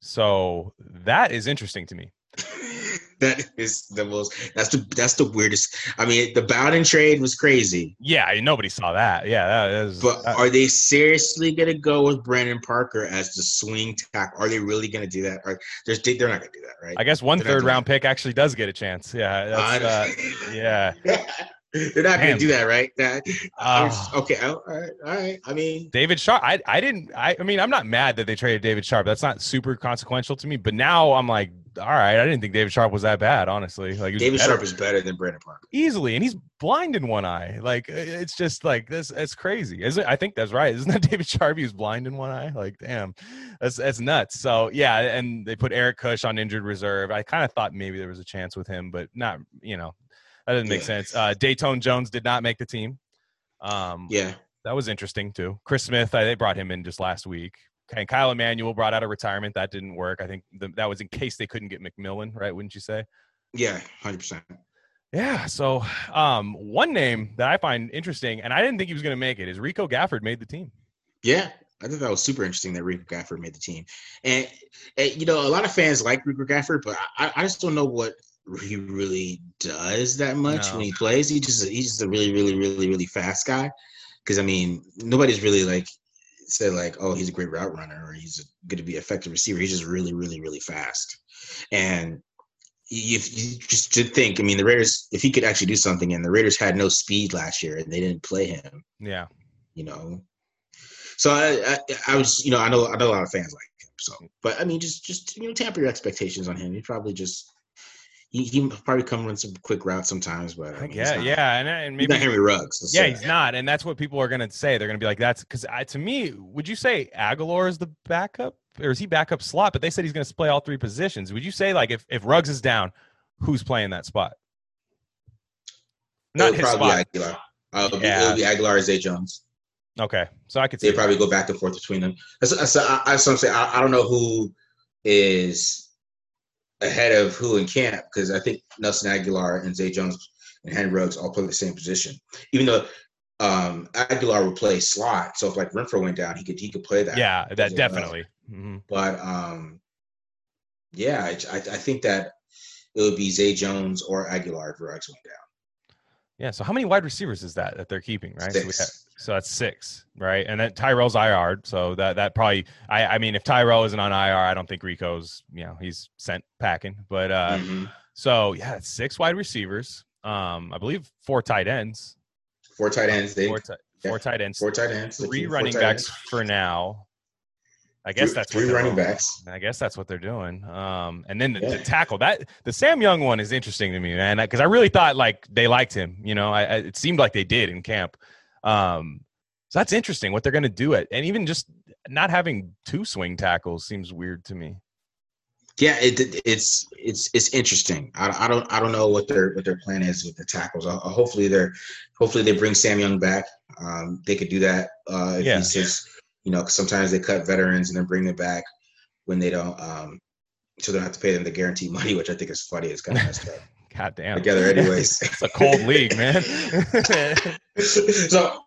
so that is interesting to me. that is the most. That's the that's the weirdest. I mean, the Bowden trade was crazy. Yeah, nobody saw that. Yeah, that is. But that- are they seriously gonna go with Brandon Parker as the swing tackle? Are they really gonna do that? Or there's they're not gonna do that, right? I guess one they're third round pick actually does get a chance. Yeah, that's, uh, yeah. they're not Damn. gonna do that, right? That, Ah. okay, all right, all right. I mean, David Sharpe. I, I didn't. I, I mean, I'm not mad that they traded David Sharpe. That's not super consequential to me. But now I'm like, all right. I didn't think David Sharpe was that bad, honestly. Like David better- Sharpe is better than Brandon Parker. easily, and he's blind in one eye. Like it's just like this. It's crazy. Isn't it? I think that's right. Isn't that David Sharpe? He was blind in one eye. Like damn, that's that's nuts. So yeah, and they put Eric Kush on injured reserve. I kind of thought maybe there was a chance with him, but not. You know, that doesn't make Yeah. sense. Uh, Dayton Jones did not make the team. Um, Yeah, that was interesting too. Chris Smith, I, they brought him in just last week. And Kyle Emanuel brought out of retirement. That didn't work. I think the, that was in case they couldn't get McMillan, right? Wouldn't you say? yeah, hundred percent. Yeah. So, um, one name that I find interesting, and I didn't think he was going to make it, is Rico Gafford made the team. Yeah, I thought that was super interesting that Rico Gafford made the team, and, and you know a lot of fans like Rico Gafford, but I, I just don't know what he really does that much No. when he plays. He just he's just a really, really, really, really fast guy. Because I mean, nobody's really like said like, oh, he's a great route runner or he's going to be effective receiver. He's just really, really, really fast. And if you just to think, I mean, the Raiders, if he could actually do something, and the Raiders had no speed last year and they didn't play him. Yeah. you know. So I, I, I was, you know, I know I know a lot of fans like him. So, but I mean, just just you know, tamper your expectations on him. He probably just he he probably come run some quick routes sometimes, but I mean, yeah, yeah, and, and he's maybe not Henry Ruggs. yeah, he's not, and that's what people are gonna say. They're gonna be like, "That's because to me, would you say Agholor is the backup, or is he backup slot?" But they said he's gonna play all three positions. Would you say like if if Ruggs is down, who's playing that spot? Not his probably spot. Agholor. Uh, it'll, Yeah. be, it'll be Agholor or Zay Jones. Okay, so I could. They probably go back and forth between them. That's, that's, I, that's what I'm saying. I, I don't know who is ahead of who in camp because I think Nelson Agholor and Zay Jones and Henry Ruggs all play the same position. Even though um, Agholor would play slot, so if like Renfrow went down, he could he could play that. yeah, that definitely. Mhm. But um, yeah, I, I, I think that it would be Zay Jones or Agholor if Ruggs went down. Yeah. So how many wide receivers is that that they're keeping? Right. So, have, so that's six, right? And then Tyrell's IR. So that that probably. I I mean, if Tyrell isn't on IR, I don't think Rico's. You know, he's sent packing. But uh, Mhm. so yeah, it's six wide receivers. Um, I believe four tight ends. Four tight ends. They Four, ti- yeah, four tight ends. four tight ends. Three running backs ends. for now. I guess Three- that's three what they're running doing. backs. I guess that's what they're doing. Um, and then the, the tackle that the Sam Young one is interesting to me, man, because I really thought like they liked him. You know, I, I it seemed like they did in camp. Um, so that's interesting what they're going to do it, and even just not having two swing tackles seems weird to me. Yeah, it, it's it's it's interesting. I, I don't I don't know what their what their plan is with the tackles. Uh, hopefully they're hopefully they bring Sam Young back. Um, they could do that. Uh, if Yeah. he's just you know 'cause sometimes they cut veterans and then bring them back when they don't. Um, so they don't have to pay them the guaranteed money, which I think is funny. It's kind of messed up. God damn. Together, anyways. it's a cold league, man. so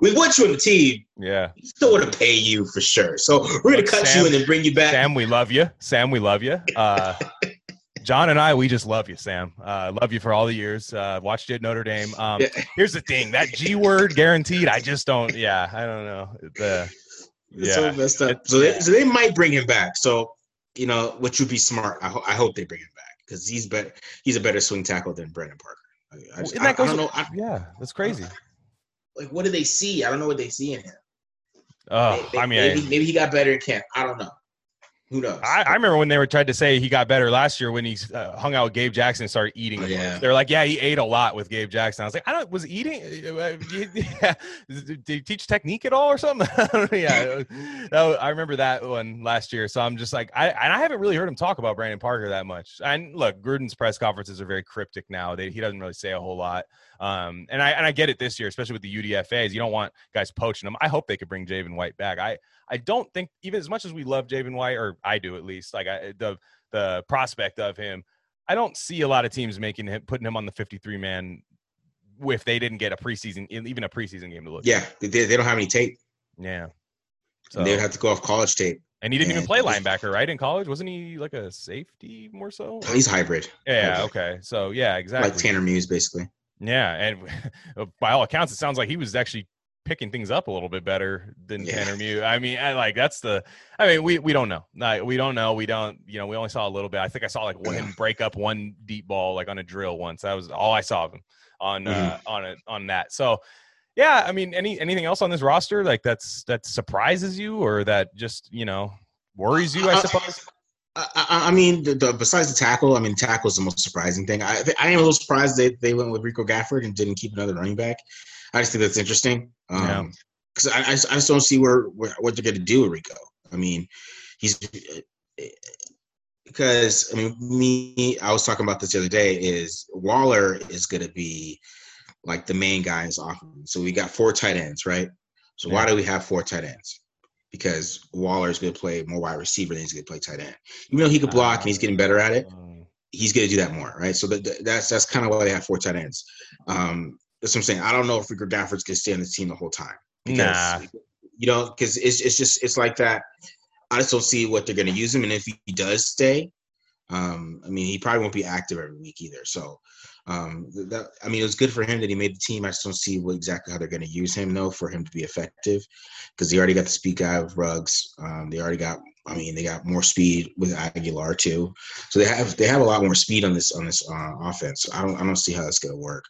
we want you on the team. yeah. We still want to pay you for sure. So we're gonna cut Sam- you and then bring you back. Sam, we love you. Sam, we love you. Uh, John and I, we just love you, Sam. Uh, love you for all the years. Uh, watched you at Notre Dame. Um, Yeah. Here's the thing: that G word guaranteed. I just don't. Yeah, I don't know. The It's so yeah, messed up. It- So they, yeah. so they might bring him back. So you know, which would be smart. I, ho- I hope they bring him back because he's better. He's a better swing tackle than Brandon Parker. I, I, just, and I, I don't know. Yeah, that's crazy. like, what do they see? I don't know what they see in him. Oh, May- I mean, maybe, maybe he got better in camp. I don't know. Who knows? I, I remember when they were tried to say he got better last year when he uh, hung out with Gabe Jackson and started eating. Oh, yeah. They're like, yeah, he ate a lot with Gabe Jackson. I was like, I don't was eating. uh, Yeah. Did he teach technique at all or something? yeah, was- I remember that one last year. So I'm just like, I and I haven't really heard him talk about Brandon Parker that much. And look, Gruden's press conferences are very cryptic now. They, he doesn't really say a whole lot. Um, and I and I get it this year, especially with the UDFA's. You don't want guys poaching them. I hope they could bring Javin White back. I I don't think even as much as we love Javin White, or I do at least, like I, the the prospect of him, I don't see a lot of teams making him putting him on the 53 man if they didn't get a preseason, even a preseason game to look. at. yeah, they, they don't have any tape. yeah. So, They would have to go off college tape. and he didn't even play linebacker, right? In college, wasn't he like a safety more so? He's hybrid. Yeah. hybrid. Okay. So yeah, exactly. Like Tanner Muse, basically. Yeah, and by all accounts, it sounds like he was actually picking things up a little bit better than Yeah. Tanner Muse. I mean, I, like that's the. I mean, we we don't know. Like, we don't know. We don't. You know, we only saw a little bit. I think I saw like one him break up one deep ball like on a drill once. That was all I saw of him on uh, on it on that. So. Yeah, I mean, any anything else on this roster like that's that surprises you or that just you know worries you? I Uh, suppose. I, I, I mean, the, the, besides the tackle, I mean, tackle is the most surprising thing. I, I am a little surprised they, they went with Rico Gafford and didn't keep another running back. I just think that's interesting. Yeah. Um, because I, I, just, I just don't see where, where what they're going to do with Rico. I mean, he's because I mean, me. I was talking about this the other day. Is Waller is going to be like the main guy in this offense. So we got four tight ends, right? So why do we have four tight ends? Because Waller is going to play more wide receiver than he's going to play tight end. Even though he could block and he's getting better at it, Um, he's going to do that more, right? So that, that's that's kind of why they have four tight ends. Um, that's what I'm saying. I don't know if Rico Gafford's going to stay on the team the whole time. Nah. You know, because it's it's just it's like that. I just don't see what they're going to use him, and if he does stay, um, I mean, he probably won't be active every week either. So, um, that I mean, it was good for him that he made the team. I just don't see what exactly how they're going to use him though for him to be effective, because they already got the speak out of Ruggs. Um, they already got I mean, they got more speed with Agholor too, so they have they have a lot more speed on this on this uh, offense. I don't I don't see how that's going to work.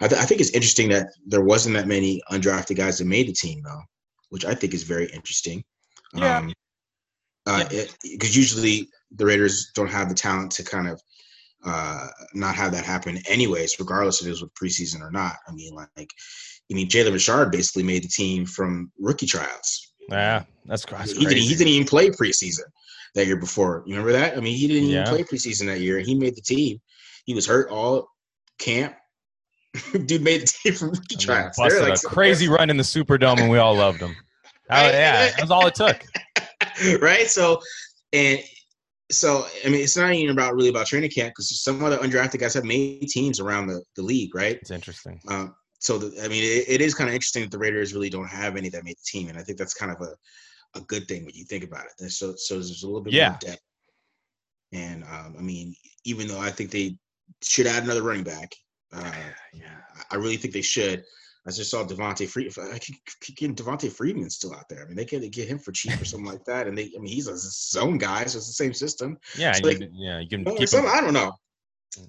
I, th- I think it's interesting that there wasn't that many undrafted guys that made the team though, which I think is very interesting. Yeah. Um, uh, because usually the Raiders don't have the talent to kind of uh, not have that happen anyways, regardless if it was with preseason or not. I mean, like, I mean, Jalen Richard basically made the team from rookie tryouts. Yeah, that's, that's he, didn't, he didn't even play preseason that year before. You remember that? I mean, he didn't even play preseason that year, and he made the team. He was hurt all camp. Dude made the team from rookie. They're busted like a crazy run in the Superdome, and we all loved him. Oh, yeah, that's all it took. right? So, and so I mean, it's not even about really about training camp because some other undrafted guys have made teams around the, the league, right? It's interesting. Um, so the, I mean, it, it is kind of interesting that the Raiders really don't have any that made the team, and I think that's kind of a, a good thing when you think about it. And so so there's a little bit Yeah. more depth. And um, I mean, even though I think they should add another running back, uh, Yeah. I really think they should. I just saw Devontae Freed. I keep keep getting Devonta Freeman still out there. I mean, they can get him for cheap or something like that. And they, I mean, he's a zone guy, so it's the same system. Yeah, It's you, like- yeah, you can keep some- him. I don't know.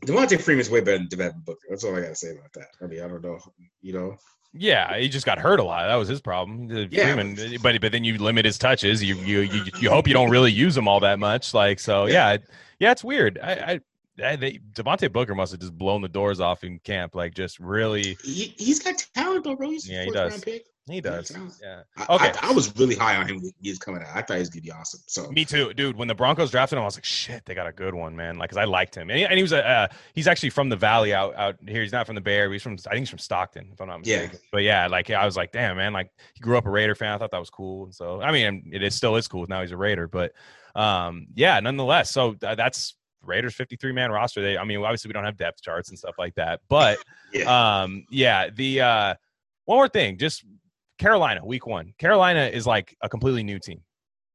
Devonta Freeman's way better than Devin Booker. That's all I gotta say about that. I mean, I don't know. You know, Yeah, he just got hurt a lot. That was his problem. Yeah. Freeman, but but then you limit his touches. You you you, you hope you don't really use him all that much. Like so, Yeah. yeah, yeah, it's weird. I, I, I they, Devontae Booker must have just blown the doors off in camp. Like just really, he, he's got talent though, bro. He's Yeah, he does. Pick. he does. Yeah, I, Okay. I, I was really high on him when he was coming out. I thought he was gonna be awesome. So me too, dude. When the Broncos drafted him, I was like, shit, they got a good one, man. Like, cause I liked him, and he, and he was a uh, he's actually from the Valley out out here. He's not from the Bay Area. He's from I think he's from Stockton, if I'm not mistaken. Yeah. But yeah, like I was like, damn, man. Like he grew up a Raider fan. I thought that was cool, and so I mean, it is still is cool. Now he's a Raider, but um, yeah, nonetheless. So th- that's Raiders 53 man roster. They, I mean, obviously we don't have depth charts and stuff like that, but yeah, um, yeah, the uh, one more thing, just Carolina, week one. Carolina is like a completely new team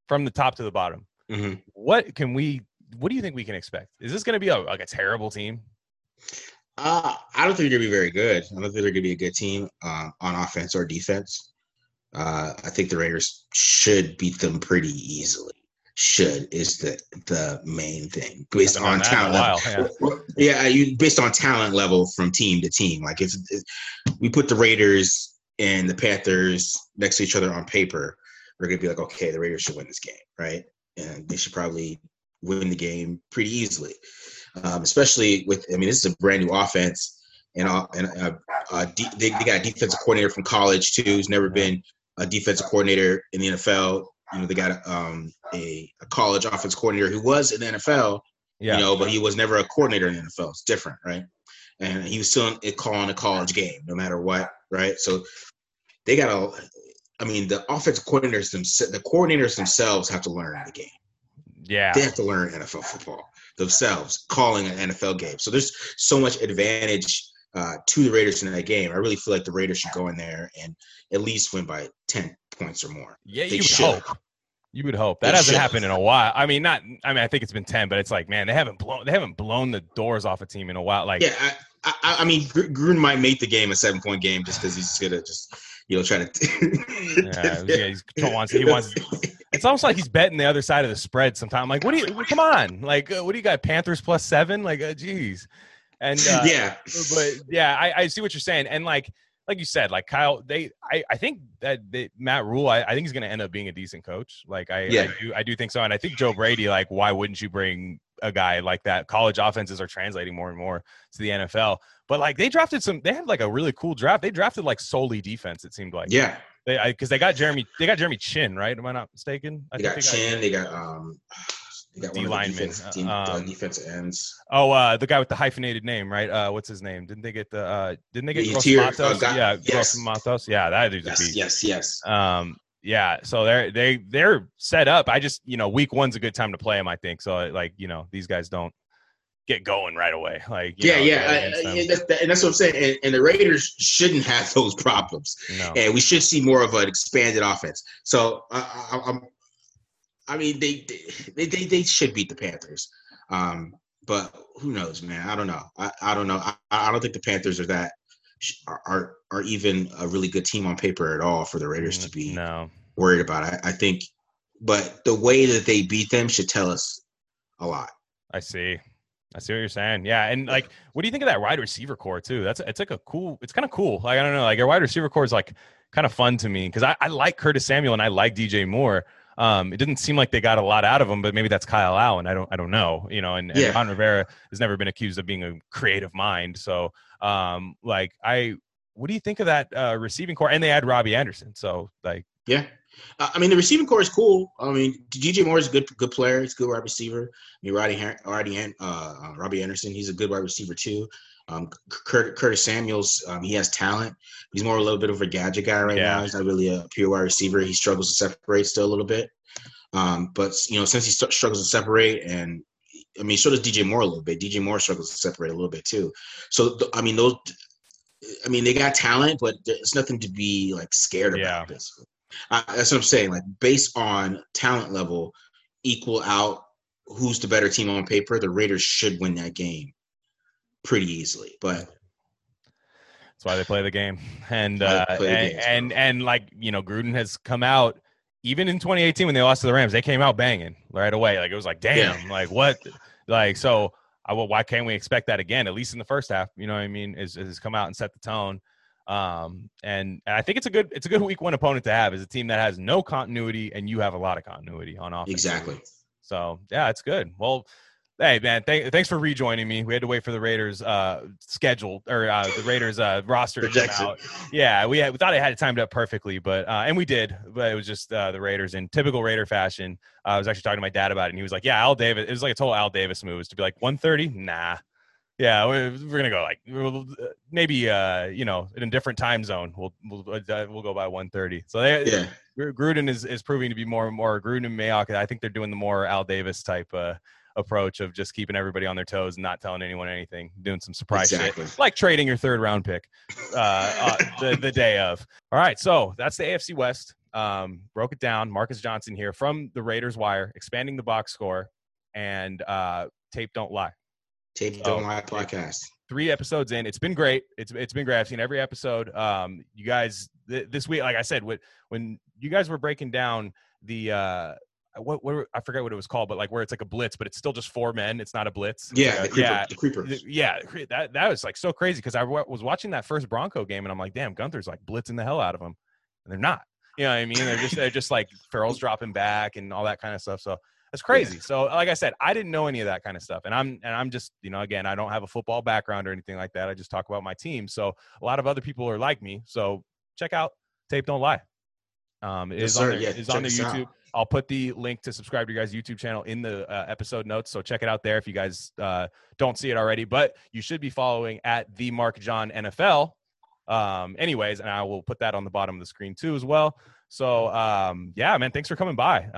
from the top to the bottom. Mhm. What can we? What do you think we can expect? Is this going to be a like a terrible team? Uh, I don't think they're gonna be very good. I don't think they're gonna be a good team uh, on offense or defense. Uh, I think the Raiders should beat them pretty easily. Should is the the main thing based on done that in a talent. Yeah, you based on talent level from team to team. Like if, if we put the Raiders and the Panthers next to each other on paper, we're gonna be like, okay, the Raiders should win this game, right? And they should probably win the game pretty easily. Um, especially with, I mean, this is a brand new offense, and uh, and uh, uh, de- they, they got a defensive coordinator from college too, who's never been a defensive coordinator in the NFL. You know, they got um, a, a college offense coordinator who was in the NFL, Yeah, you know, but he was never a coordinator in the NFL. It's different, right? And he was still in, calling a college game, no matter what, right? So they got a. I mean, the offensive coordinators themselves, the coordinators themselves have to learn the game. yeah, They have to learn NFL football themselves, calling an NFL game. So there's so much advantage uh, to the Raiders in that game. I really feel like the Raiders should go in there and at least win by ten points or more. yeah. They You would should. hope. You would hope that They hasn't should. happened in a while. I mean, not. I mean, I think it's been ten, but it's like, man, they haven't blown. They haven't blown the doors off a team in a while. Like, Yeah, I, I, I mean, Gr- Gruden might make the game a seven point game just because he's gonna just you know try to. yeah, yeah, he's, he wants. He wants. It's almost like he's betting the other side of the spread. Sometimes, like, what do you? Come on, like, uh, what do you got? Panthers plus seven? Like, uh, geez. And uh, yeah, but yeah, I, I see what you're saying. And like, like you said, like Kyle, they, I, I think that they, Matt Rhule, I, I think he's going to end up being a decent coach. Like, I, Yeah. I do, I do think so. And I think Joe Brady, like, why wouldn't you bring a guy like that? College offenses are translating more and more to the NFL. But like, they drafted some, they had like a really cool draft. They drafted like solely defense. It seemed like, yeah. they, because they got Jeremy, they got Jeremy Chinn, right? Am I not mistaken? I They got think Chinn. They got um. They got the D-lineman, defense, um, uh, defensive ends. Oh, uh, the guy with the hyphenated name, right? Uh, what's his name? Didn't they get the? Uh, didn't they get The Gross Matos? uh, guy- yeah, yes. Matos. Yeah, that dude's a Yes, beast. yes, yes. Um, yeah. So they're they they're set up. I just you know week one's a good time to play them. I think so. Like you know these guys don't get going right away. Like Yeah, know, yeah, I- against I- them. and, that's, that- and that's what I'm saying. And, and the Raiders shouldn't have those problems. no. and we should see more of an expanded offense. So I, I, I'm, I mean, they, they they they should beat the Panthers, um, but who knows, man? I don't know. I, I don't know. I, I don't think the Panthers are that are, are even a really good team on paper at all for the Raiders to be no. worried about. I, I think but the way that they beat them should tell us a lot. I see. I see what you're saying. Yeah, and like, what do you think of that wide receiver core too? That's it's like a cool. It's kind of cool. Like I don't know, like a wide receiver core is like kind of fun to me because I, I like Curtis Samuel and I like DJ Moore. Um, it didn't seem like they got a lot out of him, but maybe that's Kyle Allen. I don't I don't know. You know, and, and Ron Rivera has never been accused of being a creative mind. So um, like I, what do you think of that uh, receiving core? And they had Robbie Anderson. So like, Yeah. Uh, I mean, the receiving core is cool. I mean, DJ Moore is a good good player. He's a good wide receiver. I mean, Roddy, Roddy uh, uh, Robbie Anderson, he's a good wide receiver too. Um, Kurt, Curtis Samuels, um, he has talent. He's more a little bit of a gadget guy right Yeah. now. He's not really a pure wide receiver. He struggles to separate still a little bit. Um, but you know, since he st- struggles to separate, and I mean, so does DJ Moore a little bit. DJ Moore struggles to separate a little bit too. So th- I mean, those. I mean, they got talent, but it's nothing to be like scared about. Yeah. Basically, uh, that's what I'm saying. Like based on talent level, equal out who's the better team on paper. The Raiders should win that game pretty easily. But That's why they play the game. And uh, and, games, and and like you know, Gruden has come out even in 2018 when they lost to the Rams. They came out banging right away. Like it was like, damn, like what? Like so, I, well, why can't we expect that again? At least in the first half, you know what I mean? Is is come out and set the tone. Um, and I think it's a good it's a good week one opponent to have is a team that has no continuity and you have a lot of continuity on offense. exactly. So yeah, it's good. Well, hey man, th- thanks for rejoining me. We had to wait for the Raiders uh schedule or uh, the Raiders uh roster to come Projection. out. Yeah, we, had, we thought it had it timed up perfectly, but uh, and we did, but it was just uh, the Raiders in typical Raider fashion. Uh, I was actually talking to my dad about it, and he was like, "Yeah, Al Davis." It was like a total Al Davis move was to be like 130. Nah. Yeah, we're, we're gonna go like maybe uh you know in a different time zone. We'll we'll uh, we'll go by 130. So they Yeah. Gruden is, is proving to be more and more Gruden and Mayock. I think they're doing the more Al Davis type uh, approach of just keeping everybody on their toes and not telling anyone anything, doing some surprise Exactly. shit, like trading your third round pick uh, uh, the, the day of. All right, so that's the AFC West. Um, broke it down. Marcus Johnson here from the Raiders Wire, expanding the box score, and uh, tape don't lie Tape Don't Lie podcast. three episodes in. It's been great. It's it's been great. I've seen every episode. Um, you guys th- this week, like I said, when when you guys were breaking down the uh, what what I forget what it was called, but like where it's like a blitz, but it's still just four men. It's not a blitz. It's Yeah, like the, creeper, yeah. the creepers. Yeah, that that was like so crazy because I was watching that first Bronco game and I'm like, damn, Guenther's like blitzing the hell out of them, and they're not. You know what I mean? They're just they're just like Ferrell's dropping back and all that kind of stuff. So that's crazy. So like I said, I didn't know any of that kind of stuff, and I'm and I'm just you know again I don't have a football background or anything like that. I just talk about my team. So a lot of other people are like me. So check out Tape Don't Lie. Um, it Yes, is on sir. their, Yeah, is on their us out. I'll put the link to subscribe to your guys' YouTube channel in the uh, episode notes. So check it out there if you guys uh, don't see it already. But you should be following at the Mark John NFL. Um, anyways, and I will put that on the bottom of the screen too as well. So um, yeah, man, thanks for coming by. Um,